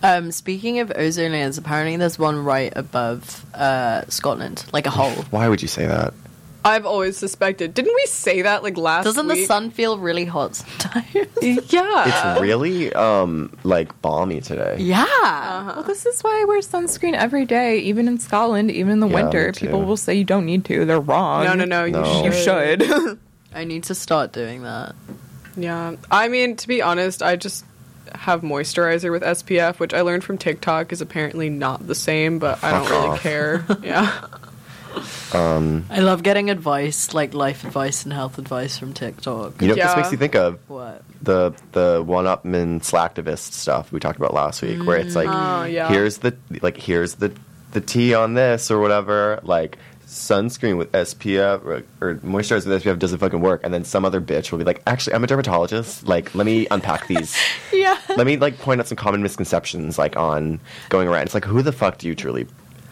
Speaker 4: Um, speaking of ozone layers, apparently there's one right above uh, Scotland, like a hole.
Speaker 2: Why would you say that?
Speaker 3: I've always suspected. Didn't we say that like last?
Speaker 4: Doesn't the sun feel really hot sometimes?
Speaker 3: Yeah.
Speaker 2: It's really um like balmy today.
Speaker 4: yeah.
Speaker 3: Uh-huh.
Speaker 1: Well, this is why I wear sunscreen every day, even in Scotland, even in the
Speaker 2: Yeah,
Speaker 1: winter.
Speaker 2: me too.
Speaker 1: People will say you don't need to. They're wrong.
Speaker 3: No, no, no.
Speaker 2: No.
Speaker 3: You
Speaker 1: You
Speaker 3: should.
Speaker 1: should.
Speaker 4: I need to start doing that.
Speaker 3: Yeah. I mean, to be honest, I just have moisturizer with SPF, which I learned from TikTok is apparently not the same, but I don't
Speaker 2: Fuck
Speaker 3: really
Speaker 2: off.
Speaker 3: care. Yeah.
Speaker 2: Um,
Speaker 4: I love getting advice, like life advice and health advice from TikTok.
Speaker 2: you know what this makes you think of?
Speaker 4: What?
Speaker 2: The the one upman slacktivist stuff we talked about last week, where it's like,
Speaker 3: Oh, yeah.
Speaker 2: here's the like here's the the T on this or whatever, like sunscreen with SPF or, or moisturizer with SPF doesn't fucking work, and then some other bitch will be like, actually, I'm a dermatologist. Like, let me unpack these.
Speaker 1: yeah.
Speaker 2: let me like point out some common misconceptions like on going around. It's like, who the fuck do you truly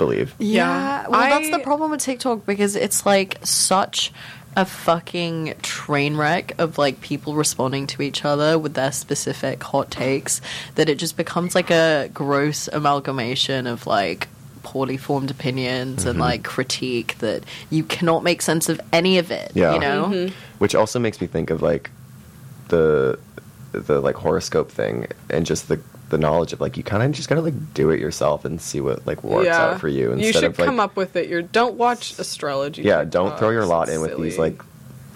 Speaker 2: believe?
Speaker 4: Yeah.
Speaker 3: Yeah.
Speaker 4: Well, that's the problem with TikTok because it's like such a fucking train wreck of like people responding to each other with their specific hot takes that it just becomes like a gross amalgamation of like poorly formed opinions and like critique that you cannot make sense of any of it.
Speaker 2: Yeah.
Speaker 4: You know?
Speaker 3: Mhm.
Speaker 2: which also makes me think of like the the like horoscope thing and just the the knowledge of like you kind of just gotta like do it yourself and see what like works
Speaker 3: yeah.
Speaker 2: out for you instead
Speaker 3: You should
Speaker 2: of like
Speaker 3: come up with it. You're don't watch astrology.
Speaker 2: yeah don't throw your lot in with
Speaker 3: silly.
Speaker 2: these like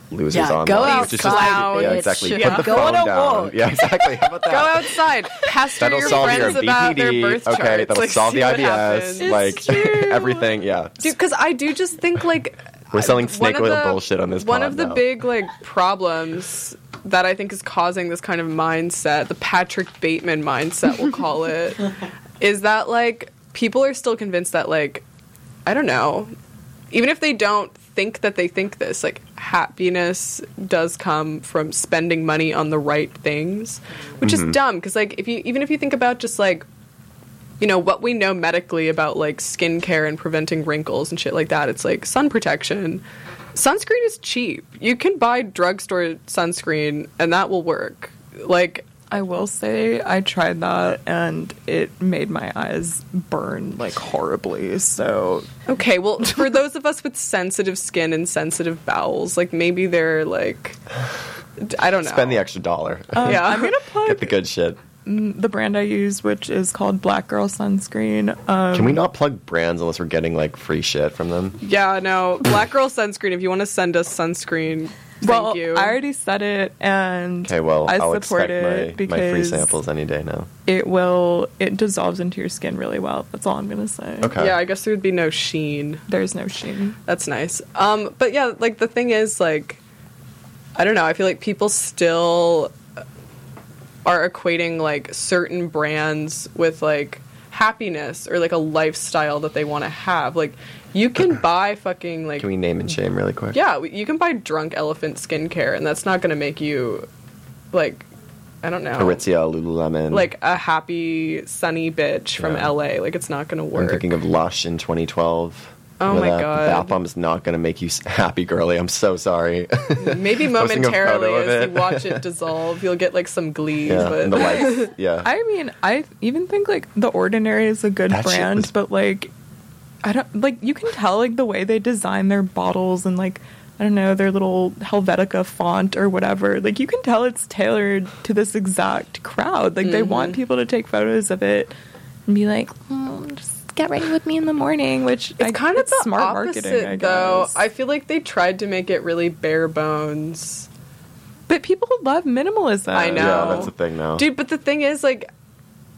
Speaker 2: losers
Speaker 4: Yeah,
Speaker 2: online
Speaker 4: go
Speaker 2: which is
Speaker 3: outside,
Speaker 2: yeah
Speaker 3: bitch.
Speaker 2: exactly
Speaker 3: Yeah.
Speaker 2: put the
Speaker 4: Go
Speaker 2: phone
Speaker 4: on
Speaker 2: down
Speaker 4: walk.
Speaker 2: yeah exactly how about that
Speaker 3: Go outside. Pester
Speaker 2: That'll
Speaker 3: your
Speaker 2: solve your
Speaker 3: friends about their
Speaker 2: BPD.
Speaker 3: birth charts.
Speaker 2: okay, that'll
Speaker 3: like,
Speaker 2: solve the IBS. Like everything, yeah.
Speaker 3: Dude, because I do just think like
Speaker 2: We're selling snake oil bullshit on this
Speaker 3: One
Speaker 2: pod
Speaker 3: of the
Speaker 2: now.
Speaker 3: big like problems that I think is causing this kind of mindset, the Patrick Bateman mindset, we'll call it, is that like people are still convinced that like I don't know. Even if they don't think that they think this, like happiness does come from spending money on the right things, which is mm-hmm. dumb because like if you even if you think about just like you know what we know medically about like skincare and preventing wrinkles and shit like that, it's like sun protection. Sunscreen is cheap. You can buy drugstore sunscreen and that will work. Like
Speaker 1: I will say I tried that and it made my eyes burn like horribly. So
Speaker 3: Okay, well, for those of us with sensitive skin and sensitive bowels, like maybe they're like, I don't know.
Speaker 2: Spend the extra dollar.
Speaker 1: um,
Speaker 3: Yeah.
Speaker 1: I'm gonna plug
Speaker 2: Get the good shit.
Speaker 1: The brand I use, which is called Black Girl Sunscreen. Um,
Speaker 2: Can we not plug brands unless we're getting like free shit from them?
Speaker 3: Yeah, no, Black Girl sunscreen. If you want to send us sunscreen, thank
Speaker 1: well,
Speaker 3: you.
Speaker 1: I already said it, and
Speaker 2: Okay, well,
Speaker 1: I
Speaker 2: I'll
Speaker 1: support it
Speaker 2: my, my free samples any day now.
Speaker 1: it will it dissolves into your skin really well. That's all I'm gonna say.
Speaker 2: Okay.
Speaker 3: yeah, I guess there would be no sheen.
Speaker 1: There's no sheen.
Speaker 3: That's nice. Um, but yeah, like the thing is, like, I don't know. I feel like people still are equating like certain brands with like happiness or like a lifestyle that they want to have. Like, you can buy fucking like
Speaker 2: Can we name and shame really quick?
Speaker 3: Yeah, you can buy drunk elephant skincare, and that's not going to make you like I don't know,
Speaker 2: Aritzia, Lululemon.
Speaker 3: like a happy sunny bitch from
Speaker 2: Yeah.
Speaker 3: LA. Like it's not going to work.
Speaker 2: I'm thinking of Lush in 2012.
Speaker 3: Oh my
Speaker 2: that
Speaker 3: God.
Speaker 2: Bath bomb is not going to make you happy, girly. I'm so sorry.
Speaker 3: Maybe momentarily as you watch it dissolve, you'll get like some glee.
Speaker 2: yeah,
Speaker 3: but
Speaker 2: and the lights. Yeah.
Speaker 1: I mean, I even think like The Ordinary is a good
Speaker 2: That
Speaker 1: brand,
Speaker 2: was-
Speaker 1: but like I don't like you can tell like the way they design their bottles and like I don't know their little Helvetica font or whatever. Like you can tell it's tailored to this exact crowd. Like they want
Speaker 3: Mm-hmm.
Speaker 1: people to take photos of it and be like, "Mm, just get ready with me in the morning. Which
Speaker 3: it's
Speaker 1: I,
Speaker 3: kind of
Speaker 1: it's
Speaker 3: the
Speaker 1: smart
Speaker 3: opposite,
Speaker 1: marketing, I
Speaker 3: though. I feel like they tried to make it really bare bones.
Speaker 1: but people love minimalism.
Speaker 3: I know.
Speaker 2: Yeah, that's the thing now.
Speaker 3: Dude, but the thing is, like,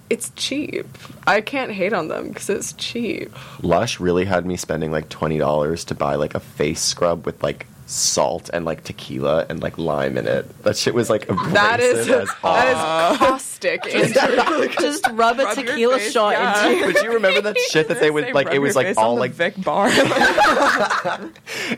Speaker 3: it's cheap. I can't hate on them because it's cheap.
Speaker 2: Lush really had me spending like twenty dollars to buy like a face scrub with like salt and like tequila and like lime in it. That shit was like abrasive
Speaker 3: That is
Speaker 2: as
Speaker 3: that is caustic. Andrew.
Speaker 4: Just rub a
Speaker 1: Rub
Speaker 4: tequila
Speaker 1: face,
Speaker 4: shot
Speaker 1: yeah.
Speaker 4: into
Speaker 2: But do you remember that shit that they would like? It was like all like
Speaker 1: Vic bar.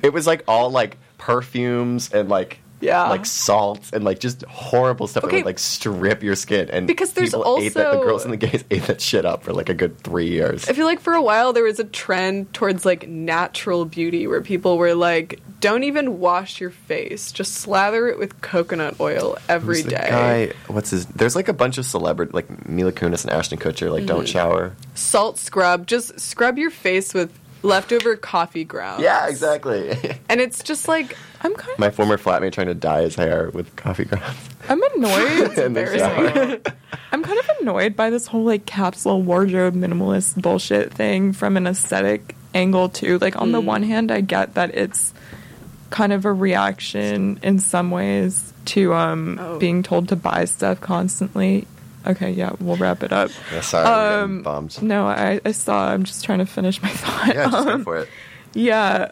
Speaker 2: it was like all like perfumes and like
Speaker 3: Yeah.
Speaker 2: like salt and like just horrible stuff that would like strip your skin. And
Speaker 3: Because there's
Speaker 2: ate that, the girls and the gays ate that shit up for like a good three years.
Speaker 3: I feel like for a while there was a trend towards like natural beauty where people were like, don't even wash your face, just slather it with coconut oil every
Speaker 2: Who's the
Speaker 3: day.
Speaker 2: Guy, what's his? There's like a bunch of celebrity like Mila Kunis and Ashton Kutcher. Like,
Speaker 3: Mm-hmm.
Speaker 2: don't shower.
Speaker 3: Salt scrub, just scrub your face with leftover coffee grounds.
Speaker 2: Yeah, exactly.
Speaker 3: And it's just like
Speaker 1: I'm kind of
Speaker 2: My former flatmate trying to dye his hair with coffee grounds.
Speaker 1: I'm annoyed.
Speaker 2: in the shower.
Speaker 1: I'm kind of annoyed by this whole like capsule wardrobe minimalist bullshit thing from an aesthetic angle too. Like on the one hand, I get that it's kind of a reaction in some ways to um
Speaker 3: Oh.
Speaker 1: being told to buy stuff constantly. Okay, yeah, we'll wrap it up.
Speaker 2: Yeah, sorry, I'm
Speaker 1: Um,
Speaker 2: bummed.
Speaker 1: No, I, I saw. I'm just trying to finish my thought.
Speaker 2: Yeah, just go
Speaker 1: Um,
Speaker 2: for it.
Speaker 1: yeah.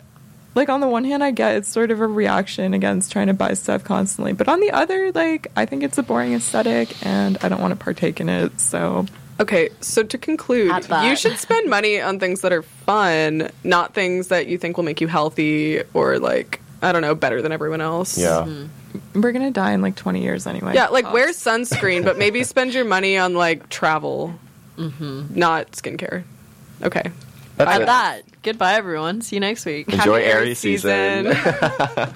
Speaker 1: Like on the one hand, I get it's sort of a reaction against trying to buy stuff constantly, but on the other, like I think it's a boring aesthetic, and I don't want to partake in it. So
Speaker 3: Okay, so to conclude, you should spend money on things that are fun, not things that you think will make you healthy or like I don't know, better than everyone else.
Speaker 2: Yeah. Mm-hmm.
Speaker 1: we're gonna die in like 20 years anyway.
Speaker 3: Yeah, like wear sunscreen, but maybe spend your money on like travel, mm-hmm. not skincare. Okay.
Speaker 2: That's
Speaker 4: At
Speaker 2: it.
Speaker 4: that. Goodbye, everyone. See you next week.
Speaker 2: Enjoy
Speaker 3: Happy
Speaker 2: Aries season.
Speaker 3: season.